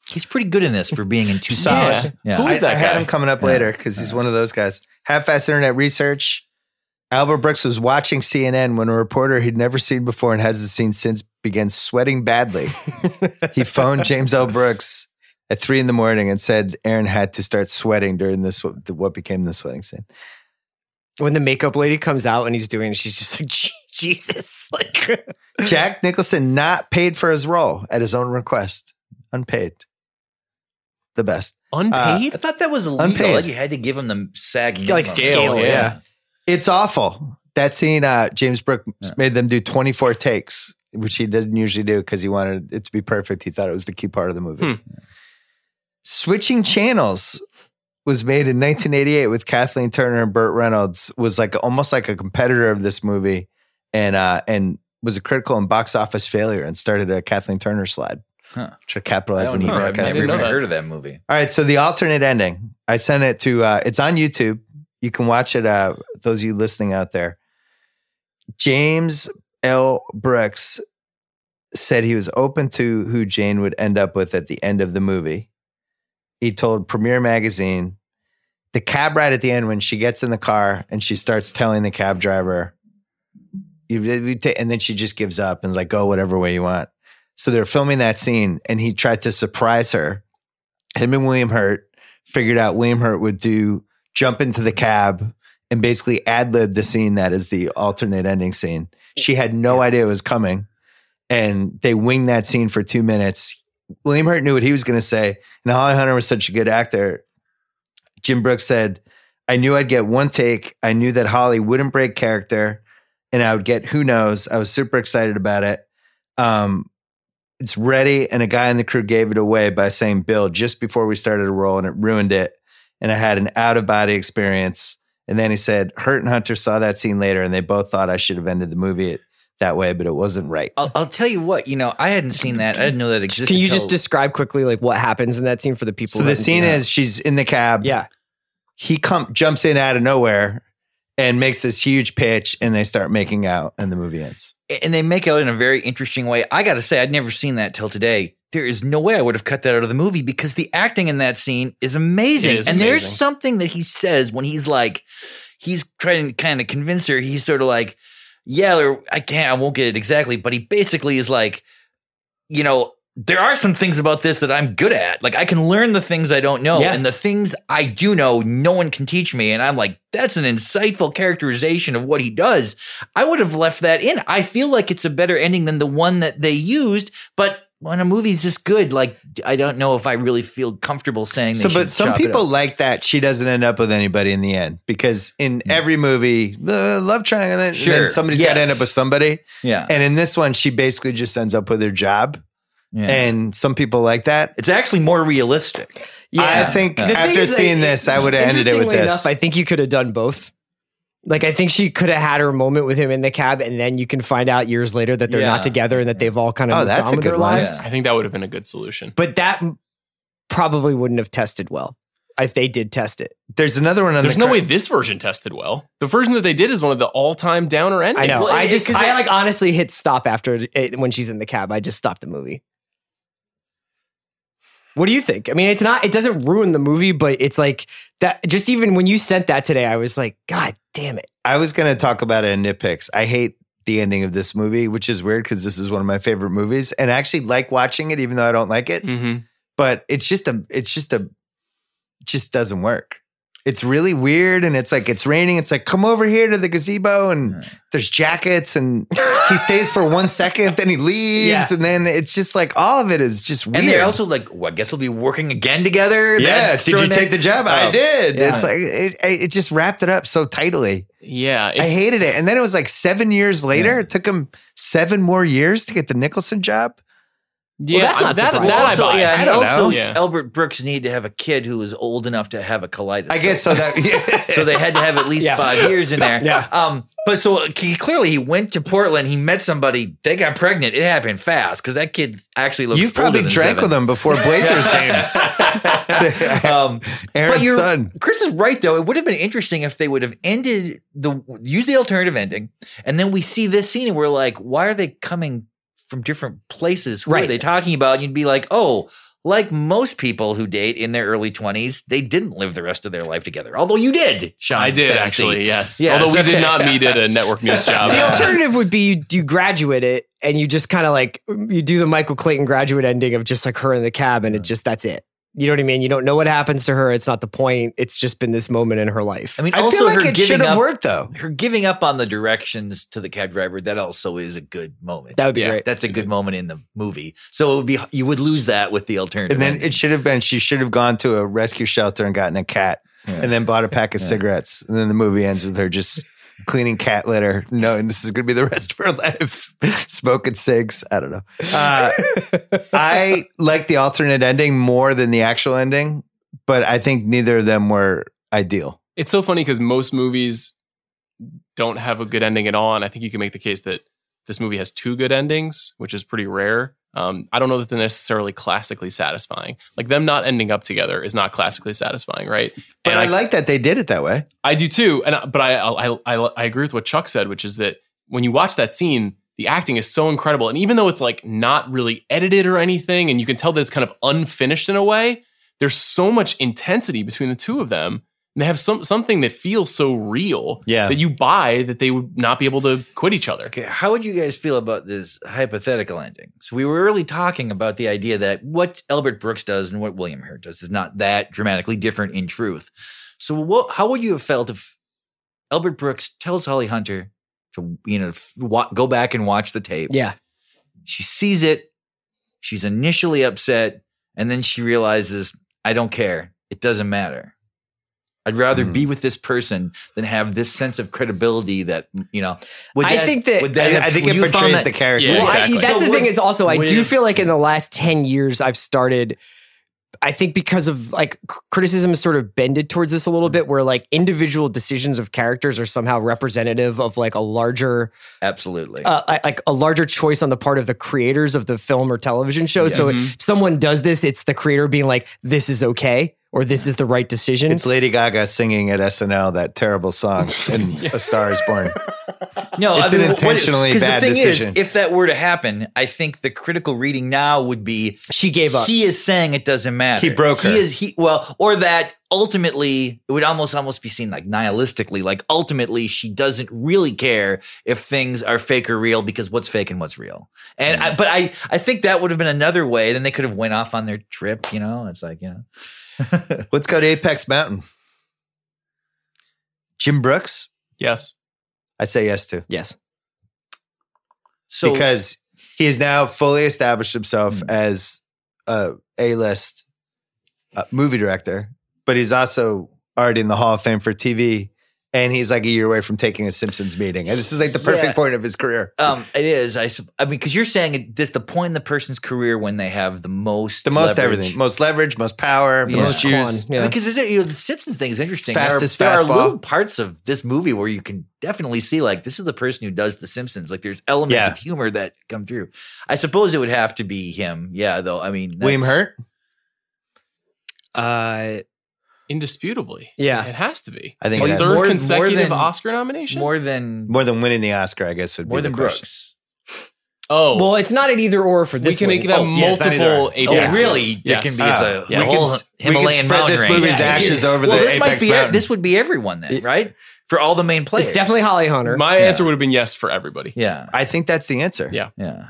He's pretty good in this for being in two Solid. songs. Yeah. Who I, is that I had him coming up Yeah. later because he's one of those guys. Half-ass internet research. Albert Brooks was watching CNN when a reporter he'd never seen before and hasn't seen since began sweating badly. (laughs) he phoned James L. Brooks at three in the morning and said Aaron had to start sweating during this what became the sweating scene. When the makeup lady comes out and he's doing she's just like, (laughs) Jesus. (laughs) Like, Jack Nicholson not paid for his role at his own request, unpaid. The best. Unpaid? Uh, I thought that was illegal. Unpaid. Like you had to give him the SAG like minimum. scale, yeah. yeah. It's awful. That scene, uh, James Brooks made them do 24 takes, which he doesn't usually do because he wanted it to be perfect. He thought it was the key part of the movie. Hmm. Switching Channels was made in 1988 with Kathleen Turner and Burt Reynolds. Was like almost like a competitor of this movie, and uh, and was a critical and box office failure, and started a Kathleen Turner slide. Huh. To capitalize on the even, I've never know even that. heard of that movie. All right, so the alternate ending. I sent it to uh it's on YouTube. You can watch it uh those of you listening out there. James L. Brooks said he was open to who Jane would end up with at the end of the movie. He told Premiere Magazine the cab ride at the end when she gets in the car and she starts telling the cab driver, and then she just gives up and is like, go whatever way you want. So they're filming that scene and he tried to surprise her. Him and William Hurt figured out William Hurt would do jump into the cab and basically ad lib the scene that is the alternate ending scene. She had no idea it was coming. And they winged that scene for two minutes. William Hurt knew what he was going to say. And Holly Hunter was such a good actor. Jim Brooks said, I knew I'd get one take. I knew that Holly wouldn't break character and I would get who knows. I was super excited about it. Um, it's ready, and a guy in the crew gave it away by saying Bill just before we started to roll, and it ruined it. And I had an out of body experience. And then he said, Hurt and Hunter saw that scene later, and they both thought I should have ended the movie it, that way, but it wasn't right. I'll, I'll tell you what, you know, I hadn't seen that. I didn't know that existed. Can you just describe quickly like what happens in that scene for the people? So who the haven't seen scene it? is she's in the cab. yeah, He come jumps in out of nowhere and makes this huge pitch, and they start making out, and the movie ends. and they make out in a very interesting way. I got to say, I'd never seen that till today. There is no way I would have cut that out of the movie because the acting in that scene is amazing. It is and there's something that he says when he's like, he's trying to kind of convince her. He's sort of like, yeah, or I can't, I won't get it exactly, but he basically is like, you know, there are some things about this that I'm good at. Like I can learn the things I don't know, Yeah. and the things I do know, no one can teach me. And I'm like, that's an insightful characterization of what he does. I would have left that in. I feel like it's a better ending than the one that they used, but when a movie's this good, like I don't know if I really feel comfortable saying. So, but some people like that she doesn't end up with anybody in the end because in every movie, the love triangle, then, Sure. then somebody's got to end up with somebody. yeah, And in this one, she basically just ends up with her job. Yeah. And some people like that. It's actually more realistic. Yeah. I think The after is, seeing like, this, I would have ended it with interestingly this. Enough, I think you could have done both. Like I think she could have had her moment with him in the cab, and then you can find out years later that they're Yeah. not together and that they've all kind of Oh, moved that's on a with good their one. lives. I think that would have been a good solution. But that probably wouldn't have tested well if they did test it. There's another one on There's the no cra- way this version tested well. The version that they did is one of the all-time downer endings. I know. Well, I it- just, 'cause I like honestly hit stop after it, when she's in the cab. I just stopped the movie. What do you think? I mean, it's not. It doesn't ruin the movie, but it's like that. Just even when you sent that today, I was like, God damn it! I was going to talk about it in nitpicks. I hate the ending of this movie, which is weird because this is one of my favorite movies, and I actually like watching it, even though I don't like it. hmm But it's just a, it's just a, just doesn't work. It's really weird, and it's like it's raining. It's like come over here to the gazebo, and there's jackets, and he stays for one second, then he leaves, Yeah. and then it's just like all of it is just weird. And they're also like, well, I guess we'll be working again together. yeah. That's Did you throwing take the job? I Oh. did. Yeah. It's like it, it just wrapped it up so tightly. Yeah. I hated it. And then it was like seven years later. It took him seven more years to get the Nicholson job. Yeah. that's not that, surprising. that I Also, buy. yeah, I and don't also know. Yeah. Albert Brooks needed to have a kid who was old enough to have a colitis. I guess so. That (laughs) yeah. so they had to have at least Yeah. five years in there. Yeah. Um, but so he clearly he went to Portland. He met somebody. They got pregnant. It happened fast because that kid actually looks. You've probably than drank seven. with him before Blazers (laughs) games. (laughs) Um, Aaron's but you're, son. Chris is right though. It would have been interesting if they would have ended the use the alternative ending, and then we see this scene and we're like, why are they coming from different places? Who are Right. they talking about? And you'd be like, oh. Like most people who date in their early 20s, they didn't live the rest of their life together. Although you did, Sean. I did Fennessey. actually, yes. Yes. Although we did not (laughs) meet at a network news job. The alternative would be you, you graduate it and you just kind of like you do the Michael Clayton graduate ending of just like her in the cab and it just that's it. You know what I mean? You don't know what happens to her. It's not the point. It's just been this moment in her life. I mean, I also feel like her it should giving have up, worked though. her giving up on the directions to the cab driver. That also is a good moment. that would be Yeah. great. That's a good moment in the movie. So it would be you would lose that with the alternative. And then ending. it should have been she should have gone to a rescue shelter and gotten a cat and then bought a pack of cigarettes. And then the movie ends with her just cleaning cat litter, knowing this is going to be the (laughs) rest of her life, smoking cigs. I don't know. Uh, I like the alternate ending more than the actual ending, but I think neither of them were ideal. It's so funny because most movies don't have a good ending at all. And I think you can make the case that this movie has two good endings, which is pretty rare. Um, I don't know that they're necessarily classically satisfying. Like them not ending up together is not classically satisfying, right? But and I, like that they did it that way. I do too, and I- but I, I I I agree with what Chuck said, which is that when you watch that scene, the acting is so incredible, and even though it's like not really edited or anything, and you can tell that it's kind of unfinished in a way, there's so much intensity between the two of them, and they have some something that feels so real, Yeah. that you buy that they would not be able to quit each other. Okay, how would you guys feel about this hypothetical ending? So we were early talking about the idea that what Albert Brooks does and what William Hurt does is not that dramatically different in truth. So what, how would you have felt if Albert Brooks tells Holly Hunter to you know wa- go back and watch the tape? yeah. She sees it. She's initially upset, and then she realizes, I don't care. It doesn't matter. I'd rather Hmm. be with this person than have this sense of credibility that you know. would I think that- would I, I think it you portrays that- the character. Yeah, Well, I- that's So the thing is also I do would- feel like in the last 10 years I've started I think because of like criticism has sort of bended towards this a little bit where like individual decisions of characters are somehow representative of like a larger Absolutely. uh, like a larger choice on the part of the creators of the film or television show. So if someone does this, it's the creator being like, "This is okay" or "This is the right decision." It's Lady Gaga singing at SNL that terrible song (laughs) in A Star Is Born. no, it's an what- bad the thing decision. Is, if that were to happen, I think the critical reading now would be she gave up. he is saying it doesn't matter. He broke her. He is he well, or that ultimately it would almost almost be seen like nihilistically, like ultimately she doesn't really care if things are fake or real because what's fake and what's real. And mm. I, but I I think that would have been another way. Then they could have went off on their trip. You know, it's like you know. (laughs) Let's go to Apex Mountain. Jim Brooks? Yes. I say yes to. yes. So because he has now fully established himself as a A-list uh, movie director, but he's also already in the Hall of Fame for TV and he's like a year away from taking a Simpsons meeting. And this is like the perfect Yeah. point of his career. Um, it is. I, I mean, because you're saying it, this the point in the person's career when they have the most, The most leverage. everything, most leverage, most power, Yeah. most juice. Because is it, you know, the Simpsons thing is interesting. There are- Fastest there are, little parts of this movie where you can definitely see like this is the person who does the Simpsons. Like there's elements Yeah. of humor that come through. I suppose it would have to be him. Yeah, though. I mean, William that's- Hurt. Uh, Indisputably. Yeah. It has to be. I think His it third More- more consecutive than- Oscar nomination? more than More than winning the Oscar, I guess would be more the than question. Brooks. oh. well, it's not an either or for this. we can one. make it have Oh, yeah, it's not either multiple or. Oh, Yes. really? There Yes. can be a, ah. yeah. whole can s- we can spread mountain this range. movie's ashes over well, the this might be Mountain. this would be everyone then, right? For all the main players. It's definitely Holly Hunter. My answer would have been yes for everybody. yeah, I think that's the answer. Yeah. yeah.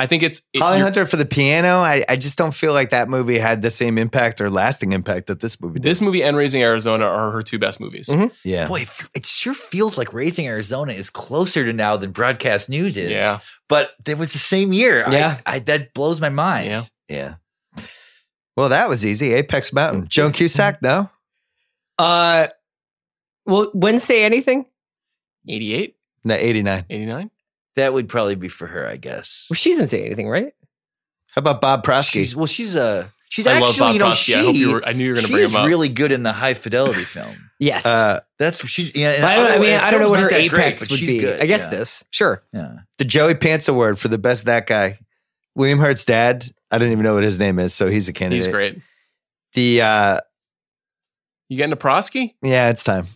I think it's it, Holly Hunter for the piano. I, I just don't feel like that movie had the same impact or lasting impact that this movie did. This movie and Raising Arizona are her two best movies. Mhm. yeah. Boy, it, it sure feels like Raising Arizona is closer to now than Broadcast News is. Yeah. but it was the same year. I- Yeah. I, that blows my mind. Yeah. Yeah. Well, that was easy. Apex Mountain. Joan Cusack, no? Uh, well, when say anything? 88, No, 89. 89. That would probably be for her, I guess. Well, she doesn't say anything, right? How about Bob Prosky? She's well, she's a she's I love actually Bob you know Prosky. she I hope you were- I knew you were gonna bring him up. really good in the high fidelity film. (laughs) Yes. uh, That's she's yeah. But I don't. I mean, I don't know what her that great, apex would be. good, I guess yeah. this. Sure. Yeah. the Joey Pants Award for the best that guy. William Hurt's dad. I don't even know what his name is, so he's a candidate. He's great. The uh You getting to Prosky? yeah, it's time.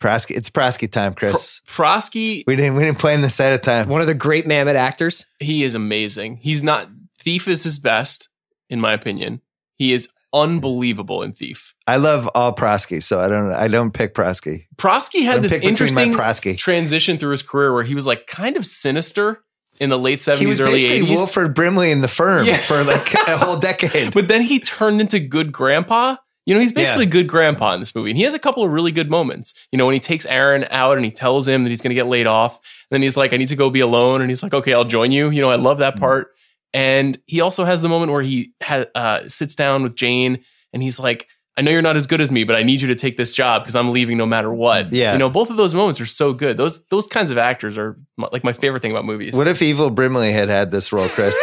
Prosky. It's Prosky time, Chris. Prosky, we didn't we didn't plan this at a time. One of the great mammoth actors. he is amazing. He's not Thief is his best, in my opinion. He is unbelievable in Thief. I love all Prosky, so I don't I don't pick Prosky. Prosky had this pick between my interesting Prosky. transition through his career where he was like kind of sinister in the late 70s, He was early basically 80s. Wilford Brimley in the firm Yeah. for like a whole (laughs) decade. But then he turned into good grandpa. You know, he's basically a good grandpa in this movie. And he has a couple of really good moments. You know, when he takes Aaron out and he tells him that he's going to get laid off. And then he's like, I need to go be alone. And he's like, okay, I'll join you. You know, I love that part. And he also has the moment where he ha- uh, sits down with Jane and he's like, I know you're not as good as me, but I need you to take this job because I'm leaving no matter what. Yeah. You know, both of those moments are so good. Those those kinds of actors are my, like my favorite thing about movies. What if Evil Brimley had had this role, Chris? (laughs)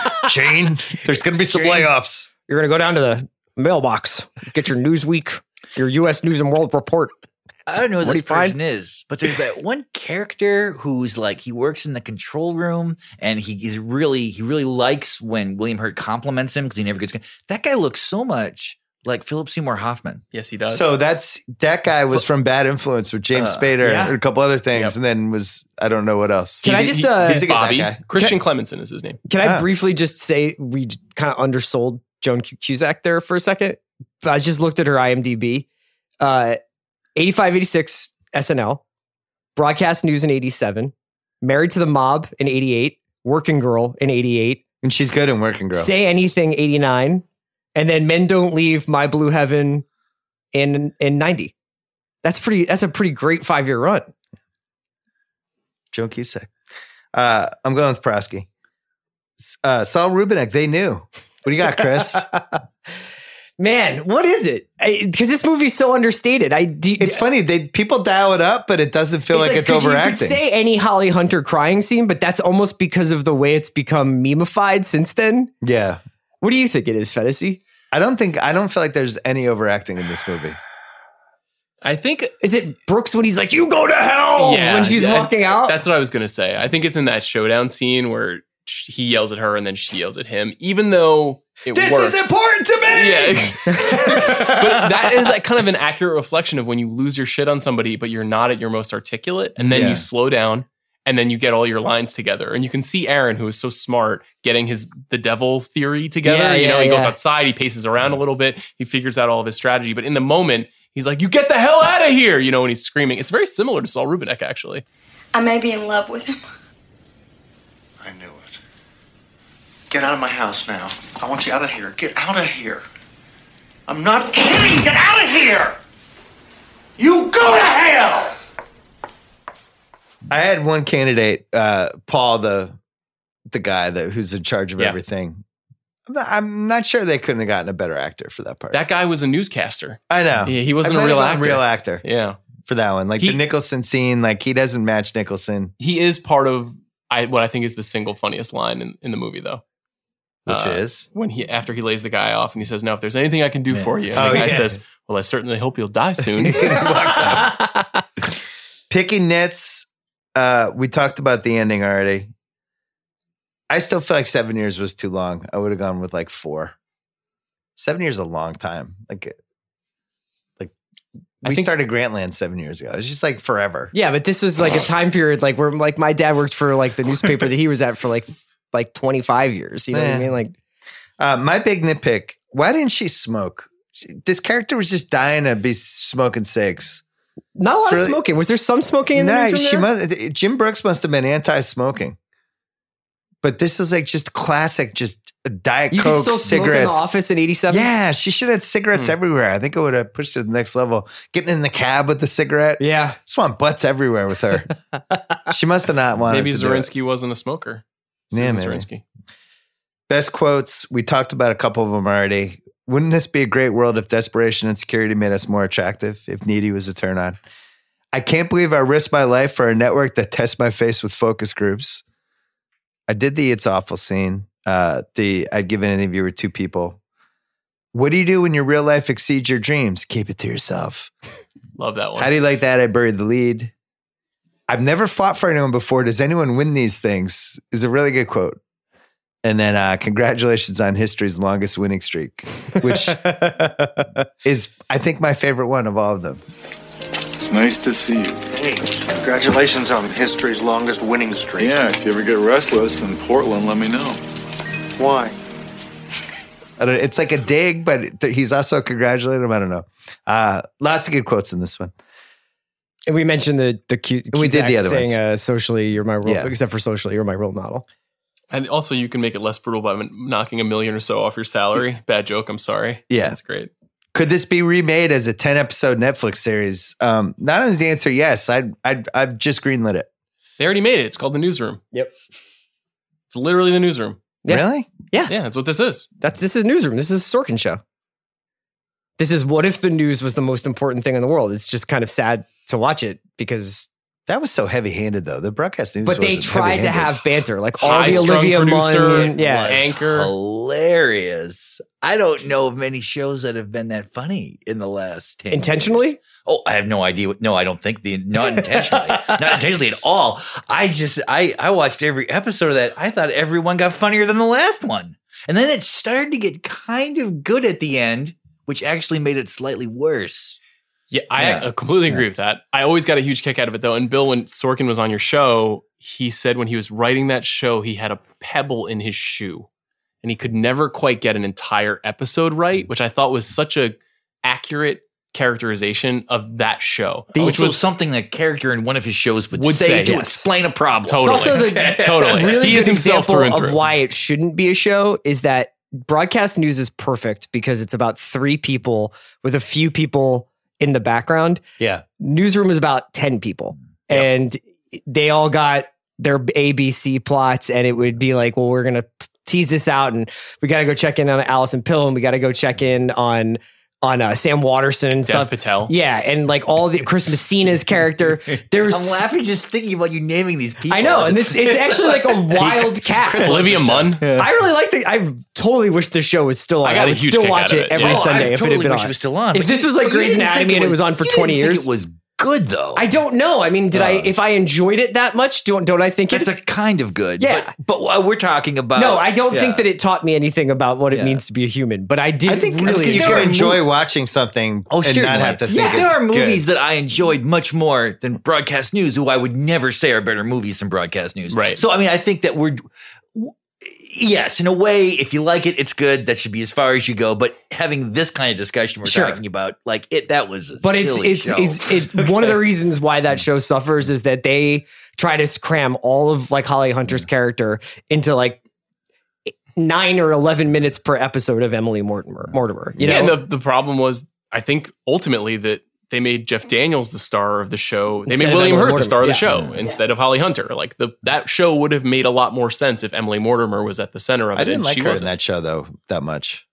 (laughs) Jane, there's going to be some layoffs. You're gonna go down to the mailbox, get your Newsweek, your U.S. News and World Report. I don't know who What this do you find? person is, but there's that one character who's like he works in the control room and he is really he really likes when William Hurt compliments him because he never gets that guy looks so much like Philip Seymour Hoffman. yes, he does. So that's that guy was from Bad Influence with James Uh, Spader yeah. and a couple other things, Yep. and then was I don't know what else. Can I He's- just, uh, he's a Bobby guy. Christian Clemenson is his name. Can I Ah. briefly just say we kind of undersold Joan Cu- Cusack there for a second? I just looked at her IMDb. Uh, 85, 86 SNL, Broadcast News in 87, Married to the Mob in 88, Working Girl in 88, and she's good in Working Girl. Say Anything 89, and then Men Don't Leave, My Blue Heaven in in 90. That's pretty. That's a pretty great five year run. Joan Cusack. Uh, I'm going with Prosky. Uh, Saul Rubinek. They knew. What do you got, Chris? (laughs) Man, what is it? Because this movie's so understated. I do, it's funny. They people dial it up, but it doesn't feel like, it's 'cause You overacting. could say any Holly Hunter crying scene, but that's almost because of the way it's become memeified since then. yeah, What do you think it is, Fennessey? I don't think I don't feel like there's any overacting in this movie. I think Is it Brooks when he's like, "You go to hell" when she's yeah, walking out? That's what I was gonna say. I think it's in that showdown scene where sh- he yells at her and then she yells at him, even though it This works. is important to me. Yeah, (laughs) but that is like kind of an accurate reflection of when you lose your shit on somebody, but you're not at your most articulate, and then Yeah. you slow down, and then you get all your lines together, and you can see Aaron, who is so smart, getting his the devil theory together. Yeah, you know, yeah, he goes outside, he paces around a little bit, he figures out all of his strategy, but in the moment. He's like, "You get the hell out of here!" You know, when he's screaming. It's very similar to Saul Rubinek, actually. I may be in love with him. I knew it. Get out of my house now. I want you out of here. Get out of here. I'm not kidding. Get out of here. You go to hell. I had one candidate, uh, Paul, the the guy that who's in charge of Yeah. everything. I'm not, I'm not sure they couldn't have gotten a better actor for that part. That guy was a newscaster. I know. Yeah, he wasn't I a might real actor. Real actor. Yeah. for that one. Like He- the Nicholson scene, like he doesn't match Nicholson, He is part of I what I think is the single funniest line in, in the movie though. Which Uh, is when he after he lays the guy off and he says, "No, if there's anything I can do Yeah. for you," and Oh, the guy yeah. says, "Well, I certainly hope you'll die soon." (laughs) Walks out. (laughs) picking nits. Uh, we talked about the ending already. I still feel like seven years was too long. I would have gone with like four. Seven years is a long time. Like, like we think- started Grantland seven years ago. It's just like forever. Yeah, but this was like a time period like where like my dad worked for like the newspaper that he was at for like like 25 years. You know what I mean? Like Uh, my big nitpick: Why didn't she smoke? This character was just dying to be smoking cigs. not a lot It's of really- smoking. Was there some smoking in the Nah, newsroom she there? must. Jim Brooks must have been anti-smoking. But this is like just classic, just Diet You Coke still smoke in the cigarettes. office in 87? Yeah, she should have had cigarettes Hmm. everywhere. I think it would have pushed it to the next level. Getting in the cab with the cigarette. Yeah. Just want butts everywhere with her. (laughs) she must have not wanted Maybe to do it. Zirinsky wasn't a smoker. Yeah, Susan. Zirinsky. Best quotes. We talked about a couple of them already. Wouldn't this be a great world if desperation and security made us more attractive? If needy was a turn on. I can't believe I risked my life for a network that tests my face with focus groups. I did the It's Awful scene. Uh, the I'd give any of you were two people. What do you do when your real life exceeds your dreams? Keep it to yourself. (laughs) Love that one. How do you like that? I buried the lead. I've never fought for anyone before. Does anyone win these things? Is a really good quote. And then uh, congratulations on history's longest winning streak, which (laughs) is I think my favorite one of all of them. It's nice to see you. Hey, congratulations on history's longest winning streak. Yeah, if you ever get restless in Portland, let me know. Why? I don't, it's like a dig, but he's also congratulating him. I don't know. Uh, lots of good quotes in this one. And we mentioned the the cute. We did the Cusack other saying, ones. Uh, socially, you're my role. Yeah. Except for socially, you're my role model. And also, you can make it less brutal by knocking a million or so off your salary. Bad joke. I'm sorry. Yeah. that's great. Could this be remade as a 10 episode Netflix series? Um, not as the answer yes, I'd, I'd, I've just greenlit it. They already made it. It's called the newsroom. Yep. It's literally the newsroom. Yeah. Really? Yeah, Yeah, that's what this is. that's this is newsroom. This is a Sorkin show. This is what if the news was the most important thing in the world? It's just kind of sad to watch it because, That was so heavy handed, though. The broadcast news but they tried to have banter, like all the High-strung Olivia producer, Munn, yeah, was Anchor. hilarious. I don't know of many shows that have been that funny in the last 10 intentionally. years. Oh, I have no idea. What, no, I don't think the not intentionally, (laughs) not intentionally at all. I just I I watched every episode of that. I thought everyone got funnier than the last one, and then it started to get kind of good at the end, which actually made it slightly worse. Yeah, I Yeah. completely agree with that. I always got a huge kick out of it though. And Bill, when Sorkin was on your show, he said when he was writing that show, he had a pebble in his shoe, and he could never quite get an entire episode right, which I thought was such a accurate characterization of that show, Which which was was something that character in one of his shows would, Would say, say, to yes. explain a problem. Totally. It's also the (laughs) Totally. really He good is himself example through and through. of why it shouldn't be a show is that broadcast news is perfect because it's about three people with a few people in the background. Yeah. Newsroom is about 10 people and they all got their ABC plots and it would be like, well, we're going to tease this out and we got to go check in on Allison Pill and we got to go check in on on uh, Sam Waterston and Dev stuff. Patel. Yeah, and like all the Chris Messina's character. (laughs) There's I'm laughing just thinking about you naming these people. I know, and this it's (laughs) actually like a wild cast. Olivia Munn. I really like the. I totally wish the show was still on. I got a would huge still kick watch out of it it, every yeah. Oh, Sunday I if totally it had been wish on. it was still on. If this was like Grey's didn't think Anatomy and it was on for 20 didn't think years? it was good though. I don't know. I mean, did I? Uh, If I enjoyed it that much, don't don't I think it's it? a kind of good. Yeah. But, but we're talking about. no, I don't yeah. think that it taught me anything about what it Yeah. means to be a human. But I did I think really. you can are enjoy watching something Oh, and sure. not have to think yeah, there it's are movies good. that I enjoyed much more than broadcast news, who I would never say are better movies than broadcast news. Right. So, I mean, I think that we're. Yes, in a way, if you like it, it's good. That should be as far as you go. But having this kind of discussion we're Sure. talking about, like it, that was. A but it's silly it's show. it's it, (laughs) one of the reasons why that hmm. show suffers is that they try to cram all of like Holly Hunter's hmm. character into like nine or eleven minutes per episode of Emily Mortimer. Mortimer, you yeah, know, and the, the problem was, I think ultimately that they made Jeff Daniels the star of the show. They Instead made William Emily Hurt the Mortimer. star of the Yeah. show instead of Holly Hunter. Like the that show would have made a lot more sense if Emily Mortimer was at the center of it. I didn't like she her in wasn't. that show though that much.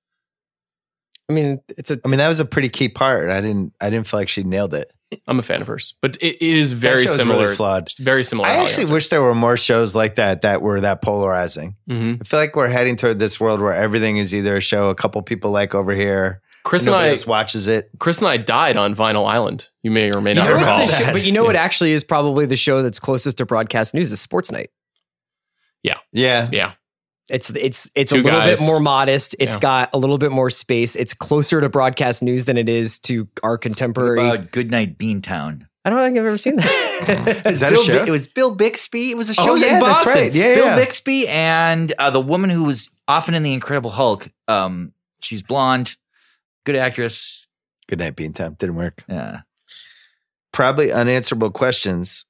I mean, it's a. I mean, that was a pretty key part. I didn't. I didn't feel like she nailed it. I'm a fan of hers, but it, it is very show's similar. really flawed. Very similar. I actually Holly wish there were more shows like that that were that polarizing. Mhm. I feel like we're heading toward this world where everything is either a show a couple people like over here. Chris and nobody I- else watches it. Chris and I died on Vinyl Island. You may or may You not know recall. the show- but you know what (laughs) actually is probably the show that's closest to broadcast news is Sports Night. Yeah. Yeah. Yeah. It's it's it's Two a little guys. bit more modest. It's Yeah. got a little bit more space. It's closer to broadcast news than it is to our What contemporary. about Goodnight Beantown? I don't think I've ever seen that. (laughs) Is that Bill a show? Bi- it was Bill Bixby. It was a Oh, show yeah, in that's right. Yeah, Bill yeah. Bixby and uh, the woman who was often in the Incredible Hulk. Um, she's blonde, good actress. Good night, Beantown. Didn't work. Yeah. Probably unanswerable questions.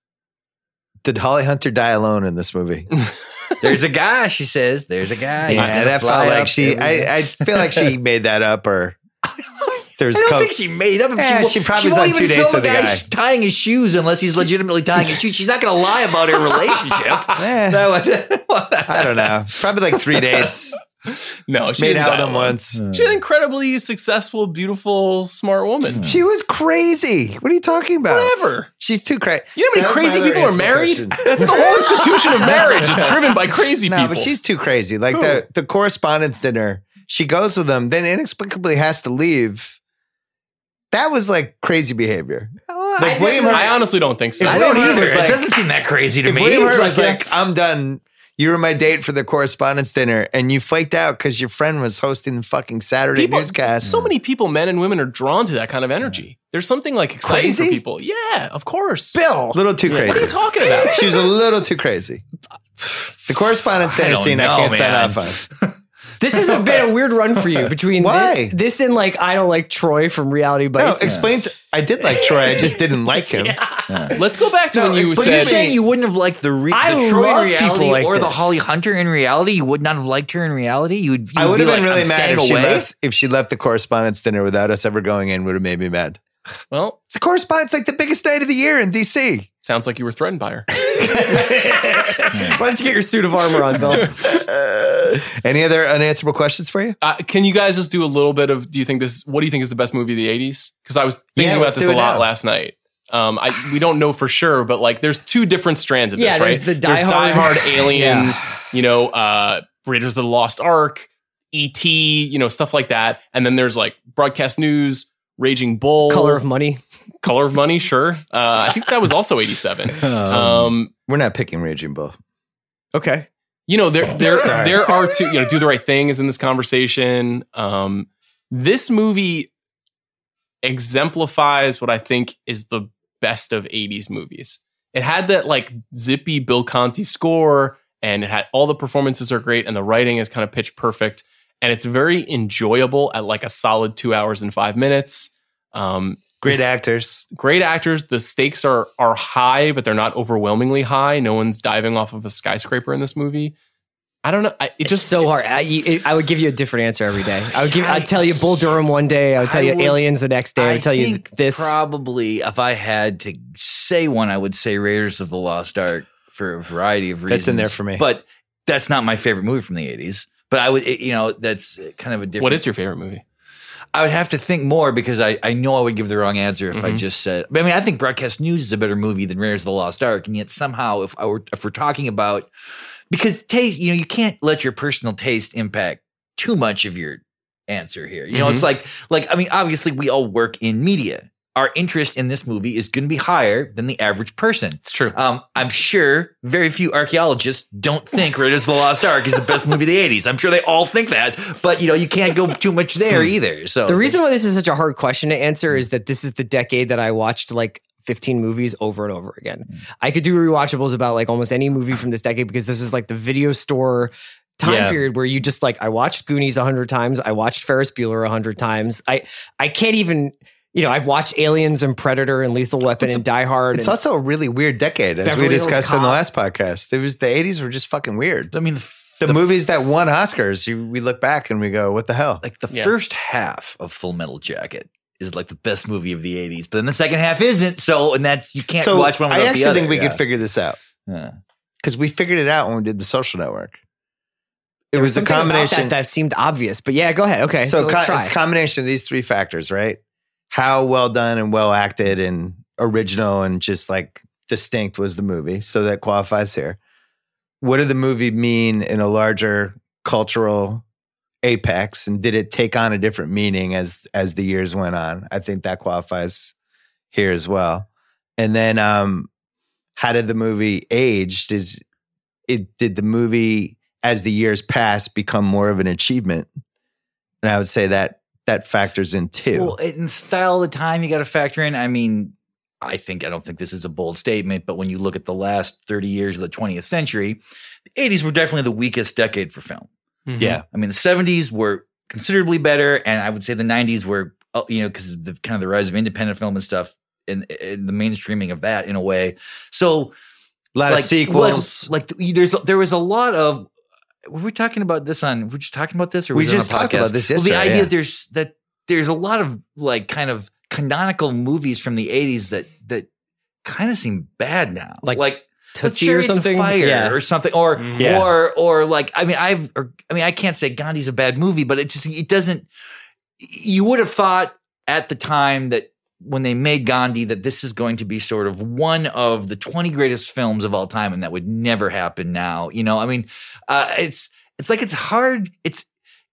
Did Holly Hunter die alone in this movie? (laughs) There's a guy. She says. There's a guy. Yeah, that felt like she. I, I feel like she (laughs) made that up, or there's. I don't co- think she made up. Yeah, she, she probably was won't on two even dates film with a the guy guy. tying his shoes unless he's legitimately tying his shoes. She's not going to lie about her (laughs) relationship. Eh, That would- I don't know. Probably like three dates. (laughs) No, she Made didn't out with die them alone. once. Hmm. She's an incredibly successful, beautiful, smart woman. Hmm. She was crazy. What are you talking about? Whatever. She's too crazy. You know how many crazy people are married? That's the whole institution of (laughs) marriage is driven by crazy No, people. but she's too crazy. Like the the correspondence dinner, she goes with them, then inexplicably has to leave. That was like crazy behavior. Like William Hurt, I honestly don't think so. I don't William either. was it doesn't seem that crazy to if me. William Hurt was yeah. like, "I'm done," you were my date for the correspondence dinner, and you flaked out because your friend was hosting the fucking Saturday People- newscast. So many people, men and women, are drawn to that kind of energy. There's something like exciting for Crazy? people. Yeah, of course. Bill. A little too crazy. What are you talking about? She was a little too crazy. The correspondence dinner don't scene, I can't sign man. off on. (laughs) This has been a weird run for you (laughs) between Why? this, this and like I don't like Troy from Reality No, Bites. explain. To, I did like Troy. I just didn't like him. (laughs) Let's go back to No, when you But you're said saying you wouldn't have liked the, re- I the Troy love in people reality like or the this. Holly Hunter in reality? You would not have liked her in reality. You would. You I would be have been like, really I'm mad staying if she away? left. If she left the correspondence dinner without us ever going in, would have made me mad. well, It's a correspondence like the biggest night of the year in DC. Sounds like you were threatened by her. (laughs) Why don't you get your suit of armor on, Bill? (laughs) Any other unanswerable questions for you? Uh, can you guys just do a little bit of? Do you think this? What do you think is the best movie of the '80s? Because I was thinking Yeah, about let's this do a it lot now. last night. Um, I we don't know for sure, but like, there's two different strands of this, Yeah, right? there's the Die there's Hard- Die Hard, Aliens, you know, uh, Raiders of the Lost Ark, E.T., you know, stuff like that, and then there's like broadcast news, Raging Bull, Color of Money. Color of Money, sure. Uh, I think that was also '87. (laughs) Um, We're not picking Raging Bull. Okay. you know there there there are two you know do the right thing is in this conversation um this movie exemplifies what i think is the best of 80s movies it had that like zippy bill conti score and it had all the performances are great and the writing is kind of pitch perfect and it's very enjoyable at like a solid two hours and five minutes um Great this- actors. great actors. The stakes are are high, but they're not overwhelmingly high. No one's diving off of a skyscraper in this movie. I don't know. I, it It's just just so hard. I, you- I would give you a different answer every day. I would give. I'd tell you Bull Durham one day. I would tell I you would- Aliens the next day. I I would tell you this. Probably, if I had to say one, I would say Raiders of the Lost Ark for a variety of reasons. That's in there for me. but that's not my favorite movie from the '80s. But I would, it- you know, that's kind of a different. what is your favorite movie? I would have to think more because I, I know I would give the wrong answer if I Mhm. just said. But I mean, I think Broadcast News is a better movie than Raiders of the Lost Ark, and yet somehow, if I were if we're talking about because taste, you know, you can't let your personal taste impact too much of your answer here. You know, it's like like I mean, obviously, we all work in media. Our interest in this movie is going to be higher than the average person. It's true. Um, I'm sure very few archaeologists don't think Raiders of the Lost Ark is the best movie of the 80s. I'm sure they all think that, but you know, you can't go too much there either. So The reason why this is such a hard question to answer is that this is the decade that I watched like 15 movies over and over again. I could do rewatchables about like almost any movie from this decade because this is like the video store time Yeah. period where you just like I watched Goonies a hundred times, I watched Ferris Bueller a hundred times. I I can't even you know I've watched Aliens and Predator and Lethal Weapon and Die Hard. It's and, also a really weird decade, as Beverly we discussed in the last podcast. It was the '80s were just fucking weird. I mean, The, movies that won Oscars, you, we look back and we go, "What the hell?" like the Yeah. first half of Full Metal Jacket is like the best movie of the 80s, but then the second half isn't. So, and that's, you can't so watch one I without actually the other. think we yeah. could figure this out Yeah. because we figured it out when we did the Social Network. There was a something about combination- that, that seemed obvious. But yeah, go ahead. Okay, so, so let's co- try. it's a combination of these three factors, right? How well done and well acted and original and just like distinct was the movie. So that qualifies here. What did the movie mean in a larger cultural apex? And did it take on a different meaning as as the years went on? I think that qualifies here as well. And then um how did the movie aged? Is it did the movie as the years passed become more of an achievement? And I would say that that factors in too. Well, in style of the time, you got to factor in. I mean, I think I don't think this is a bold statement, but when you look at the last thirty years of the 20th century, the 80s were definitely the weakest decade for film. Mhm. yeah. I mean, the 70s were considerably better, and I would say the 90s were, uh, you know, because of the kind of the rise of independent film and stuff, and, and the mainstreaming of that in a way. So, A lot like, of sequels. Like, like there's there was a lot of. Were we talking about this on? Were we just talking about this, or We was just talked about this Well, the idea yeah. that there's that there's a lot of like kind of canonical movies from the 80s that that kind of seem bad now, Like like Tootsie or something? Fire Yeah. or something, or mm-hmm. Yeah. or or like I mean I've or, I mean I can't say Gandhi's a bad movie, but it just it doesn't. You would have thought at the time that when they made Gandhi that this is going to be sort of one of the 20 greatest films of all time and that would never happen now you know? I mean uh, it's it's like it's hard it's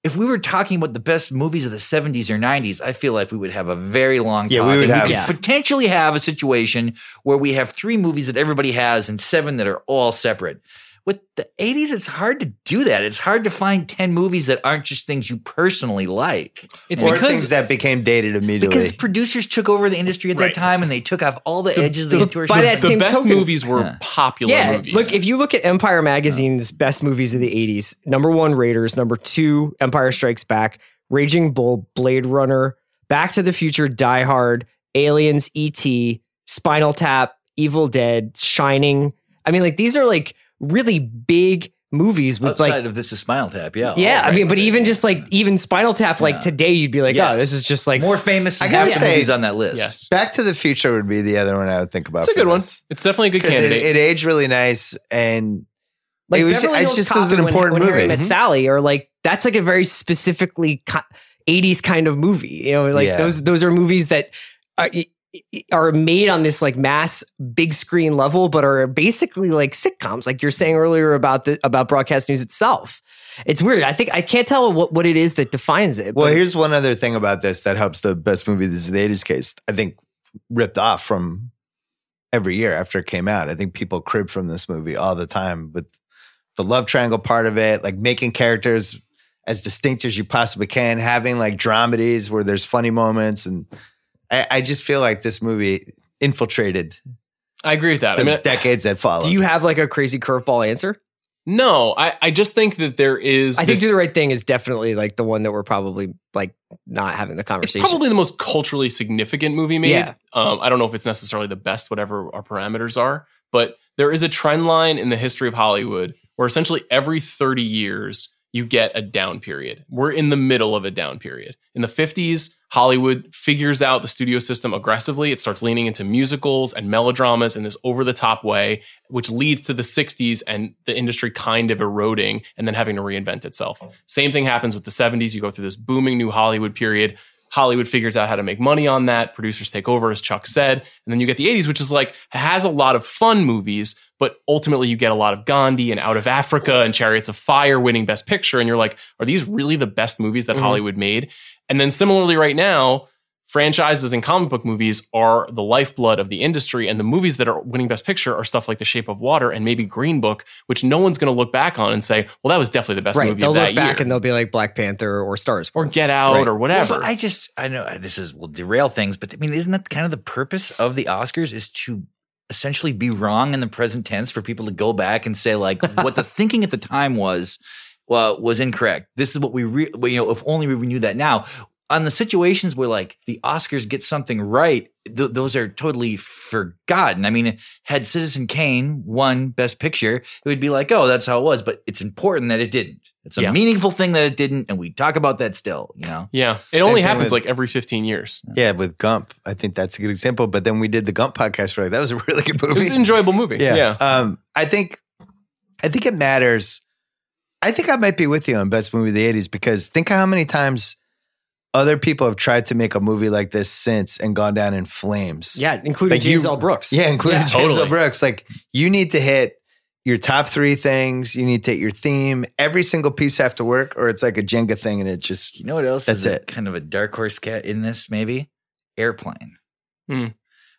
if we were talking about the best movies of the 70s or 90s i feel like we would have a very long Yeah, talk, we would and have- could Yeah. potentially have a situation where we have three movies that everybody has and seven that are all separate with the 80s it's hard to do that it's hard to find 10 movies that aren't just things you personally like It's or because things that became dated immediately. because producers took over the industry at Right. that time and they took off all the, edges of the, the- intuition. by that the same best token- movies were Yeah. popular yeah, movies. look, if you look at Empire Magazine's best movies of the 80s, number one, Raiders, number two, Empire Strikes Back, Raging Bull, Blade Runner, Back to the Future, Die Hard, Aliens, E.T., Spinal Tap, Evil Dead, Shining. I mean, like, these are like really big movies with outside like, of this is Spinal Tap, yeah. yeah, all I mean, but even just like, even Spinal Tap, like Yeah. today, you'd be like, oh, this is just like, more famous I gotta say- movies on that list. yes, Back to the Future would be the other one I would think about. it's a for good one. It's definitely a good 'Cause it, candidate. it aged really nice and like It was- Beverly Hills just Cop as an when- important when Harry movie. Met Mhm. Sally, or like that's like a very specifically co- '80s kind of movie. You know, like Yeah. those those are movies that are, are made on this like mass big screen level, but are basically like sitcoms. Like you're saying earlier about the about broadcast news itself. It's weird. I think I can't tell what what it is that defines it. Well, but- here's one other thing about this that helps the best movie this is the 80s case. I think ripped off from every year after it came out. I think people crib from this movie all the time with the love triangle part of it, like making characters as distinct as you possibly can, having like dramedies where there's funny moments. And I, I just feel like this movie infiltrated I agree with that. the I mean, decades that followed. do you have like a crazy curveball answer? no, I, I just think that there is. I think do the right thing is definitely like the one that we're probably like not having the It's conversation. probably the most culturally significant movie made. Yeah. Um, I don't know if it's necessarily the best, whatever our parameters are, but there is a trend line in the history of Hollywood where essentially every 30 years you get a down period. We're in the middle of a down period. In the 50s, Hollywood figures out the studio system aggressively. It starts leaning into musicals and melodramas in this over the top way, which leads to the 60s and the industry kind of eroding and then having to reinvent itself. Same thing happens with the 70s. You go through this booming new Hollywood period. Hollywood figures out how to make money on that. Producers take over, as Chuck said. And then you get the 80s, which is like, has a lot of fun movies, but ultimately you get a lot of Gandhi and Out of Africa and Chariots of Fire winning Best Picture. And you're like, are these really the best movies that Mhm. Hollywood made? And then similarly, right now, franchises and comic book movies are the lifeblood of the industry. And the movies that are winning Best Picture are stuff like The Shape of Water and maybe Green Book, which no one's going to look back on and say, well, that was definitely the best right. movie They'll of look back year. and they'll be like Black Panther or Stars. or Get Out Right. or whatever. Well, I just, I know uh, this is will derail things, but I mean, isn't that kind of the purpose of the Oscars is to essentially be wrong in the present tense for people to go back and say like (laughs) what the thinking at the time was well, was incorrect. This is what we, re- well, you know, if only we knew that now. On the situations where like the Oscars get something right, th- those are totally forgotten. I mean, had Citizen Kane won Best Picture, it would be like, oh, that's how it was. But it's important that it didn't. It's a Yeah. meaningful thing that it didn't, and we talk about that still. You know, yeah. It Same only happens with- like every 15 years. yeah, with Gump. I think that's a good example. But then we did the Gump podcast for like, that was a (laughs) really good movie. It movie. was an enjoyable movie. Yeah. Yeah. Um, I think I think it matters. I think I might be with you on best movie of the '80s because think how many times other people have tried to make a movie like this since and gone down in flames. Yeah, including Like James you- L. Brooks. Yeah, including Yeah. James L. Brooks. Like you need to hit your top three things. You need to hit your theme. Every single piece have to work, or it's like a Jenga thing, and it just You know what else? That's is a- it. kind of a dark horse cat in this, maybe airplane. Hmm.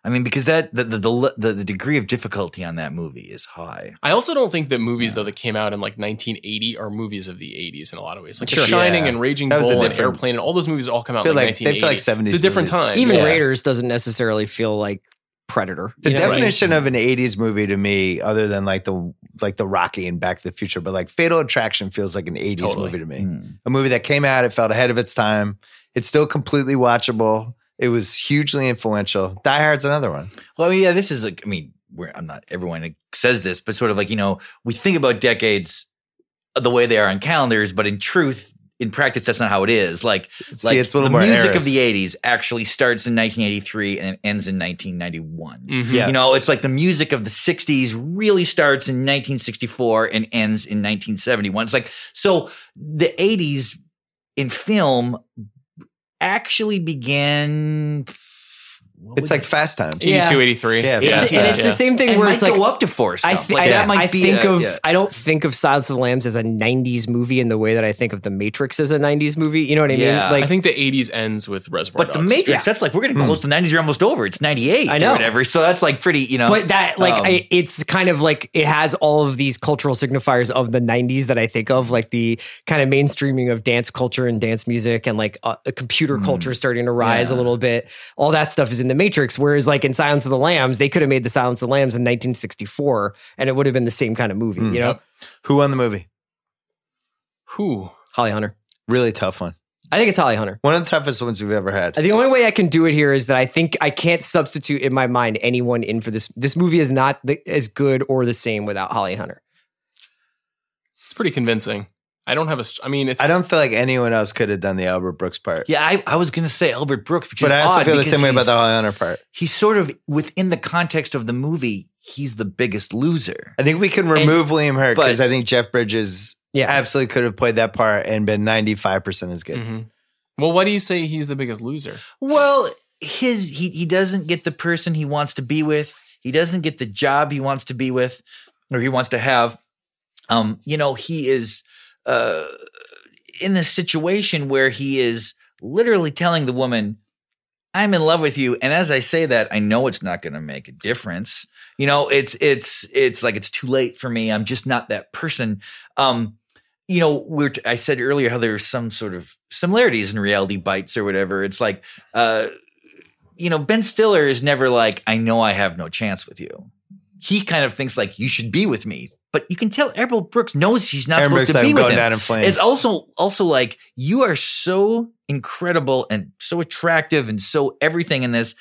I mean, because that the the, the the the degree of difficulty on that movie is high. I also don't think that movies though that came out in like 1980 are movies of the 80s in a lot of ways. Like Sure. The Shining Yeah. and Raging That Bull and Airplane and all those movies all come out feel in like like- they feel 1980. like 70s It's a different movies. time. Even yeah. Raiders doesn't necessarily feel like Predator. the you know? definition of an '80s movie to me, other than like the like the Rocky and Back to the Future, but like Fatal Attraction feels like an '80s Totally. movie to me. Hmm. A movie that came out, it felt ahead of its time. It's still completely watchable. It was hugely influential. Die Hard's another one. Well, I mean, yeah, this is like, I mean, we're, I'm not everyone says this, but sort of like, you know, we think about decades the way they are on calendars, but in truth, in practice, that's not how it is. Like, See, like it's a little the more music eras. of the 80s actually starts in 1983 and ends in 1991. Mhm. Yeah. You know, it's like the music of the 60s really starts in 1964 and ends in 1971. It's like, so the 80s in film actually began. What It's like? Fast Times. Yeah. 82, 83. Yeah, It's, Fast and Times. it's the same thing and where might it's like go up to four I, stuff. like I, that might I be think a- of yeah. I don't think of Silence of the Lambs as a '90s movie in the way that I think of The Matrix as a '90s movie. You know what I mean? Yeah. Like I think the 80s ends with Reservoir But the Matrix, Yeah. that's like we're getting close to the 90s. You're almost over. It's 98 I know. or whatever. So that's like pretty, you know. But that, like, um, I, it's kind of like it has all of these cultural signifiers of the '90s that I think of, like the kind of mainstreaming of dance culture and dance music, and like uh, a computer culture starting to rise a little bit. All that stuff is in the Matrix. Whereas, like in Silence of the Lambs, they could have made the Silence of the Lambs in 1964, and it would have been the same kind of movie. Hmm. You know, Who won the movie? Who? Holly Hunter. Really tough one. I think it's Holly Hunter. One of the toughest ones we've ever had. Uh, the only way I can do it here is that I think I can't substitute in my mind anyone in for this. This movie is not the, as good or the same without Holly Hunter. It's pretty convincing. I don't have a. I mean, it's. I don't feel like anyone else could have done the Albert Brooks part. yeah, I, I was going to say Albert Brooks, which but is I also odd feel the same way about the Holly Hunter part. He's sort of within the context of the movie. He's the biggest loser. I think we can remove William Hurt because I think Jeff Bridges Yeah. absolutely could have played that part and been 95% as good. Mhm. Well, why do you say he's the biggest loser? Well, his he he doesn't get the person he wants to be with. He doesn't get the job he wants to be with, or he wants to have. Um, you know, he is uh in this situation where he is literally telling the woman, I'm in love with you. And as I say that, I know it's not going to make a difference. You know, it's, it's, it's like, it's too late for me. I'm just not that person. Um, you know, we're, I said earlier how there's some sort of similarities in reality bites or whatever. It's like, uh, you know, Ben Stiller is never like, I know I have no chance with you. He kind of thinks like, you should be with me. But you can tell Errol Brooks knows she's not Aaron supposed Brooks to be with going him. down in flames. It's also also like you are so incredible and so attractive and so everything in this.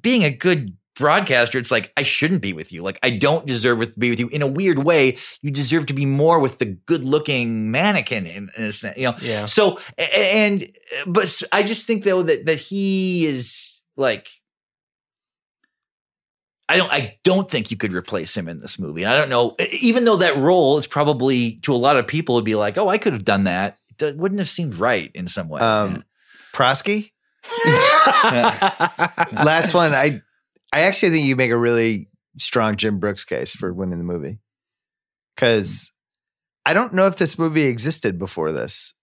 Being a good broadcaster, it's like I shouldn't be with you. Like I don't deserve to be with you. In a weird way, you deserve to be more with the good-looking mannequin. In, in a sense, you know. Yeah. So and but I just think though that that he is like. I don't. I don't think you could replace him in this movie. I don't know. Even though that role is probably to a lot of people would be like, "Oh, I could have done that." That wouldn't have seemed right in some way. Um, Prosky? (laughs) Last one. I I actually think you make a really strong Jim Brooks case for winning the movie. Because I don't know if this movie existed before this.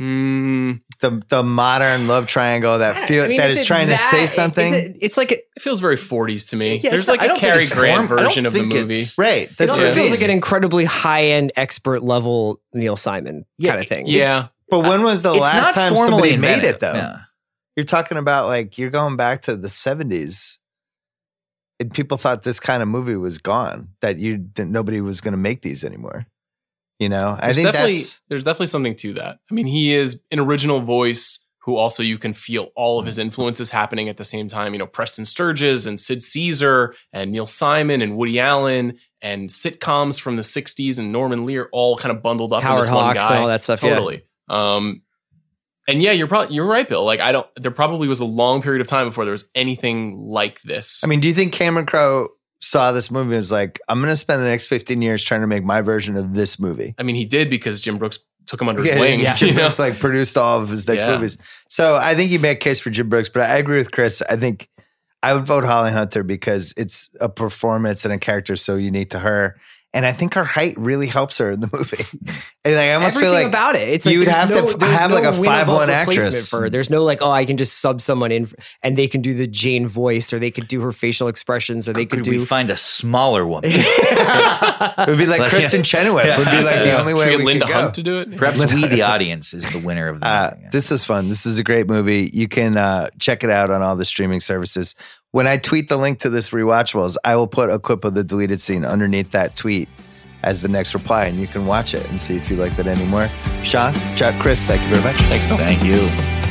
Mm, The the modern love triangle that feel I mean, that is is trying that- to say something. it- it's like it feels very 40s to me. Yeah, There's like a don't Cary Grant form- I don't version of the movie. it's- right. it also what it feels like an incredibly high end expert level Neil Simon Yeah, kind of thing. Yeah. but when was the It's last time formally somebody made it though? Yeah. You're talking about like you're going back to the 70s. And people thought this kind of movie was gone, that you that nobody was going to make these anymore. You know, I There's think definitely that's there's definitely something to that. I mean, he is an original voice who also you can feel all of his influences happening at the same time. You know, Preston Sturges and Sid Caesar and Neil Simon and Woody Allen and sitcoms from the '60s and Norman Lear all kind of bundled up Howard in this one Hawks guy. and all that stuff, yeah. Totally. Um, and yeah, you're probably you're right, Bill. Like I don't. There probably was a long period of time before there was anything like this. I mean, do you think Cameron Crowe saw this movie and was like, I'm going to spend the next 15 years trying to make my version of this movie. I mean, he did because Jim Brooks took him under Yeah, his wing. yeah. (laughs) Jim you know? Brooks like produced all of his next Yeah. movies. So I think you make a case for Jim Brooks, but I agree with Chris. I think I would vote Holly Hunter because it's a performance and a character so unique to her. And I think her height really helps her in the (laughs) movie. And I almost Everything feel like about it. It's like you would have no, to f- have no like a win five one replacement actress. for her. There's no like, oh, I can just sub someone in and they can do the Jane voice or they could do her facial expressions or they could Could we do. find a smaller woman? (laughs) It would be like Like, Kristin yeah. Chenoweth would be like the only Should way we we Linda could go. Hunt to do it? Perhaps we, the (laughs) audience, is the winner of the Uh, movie. this is fun. This is a great movie. You can uh, check it out on all the streaming services. When I tweet the link to this rewatchables, I will put a clip of the deleted scene underneath that tweet as the next reply, and you can watch it and see if you like that anymore. Sean, Chuck, Chris, thank you very much. Thanks, Thank you.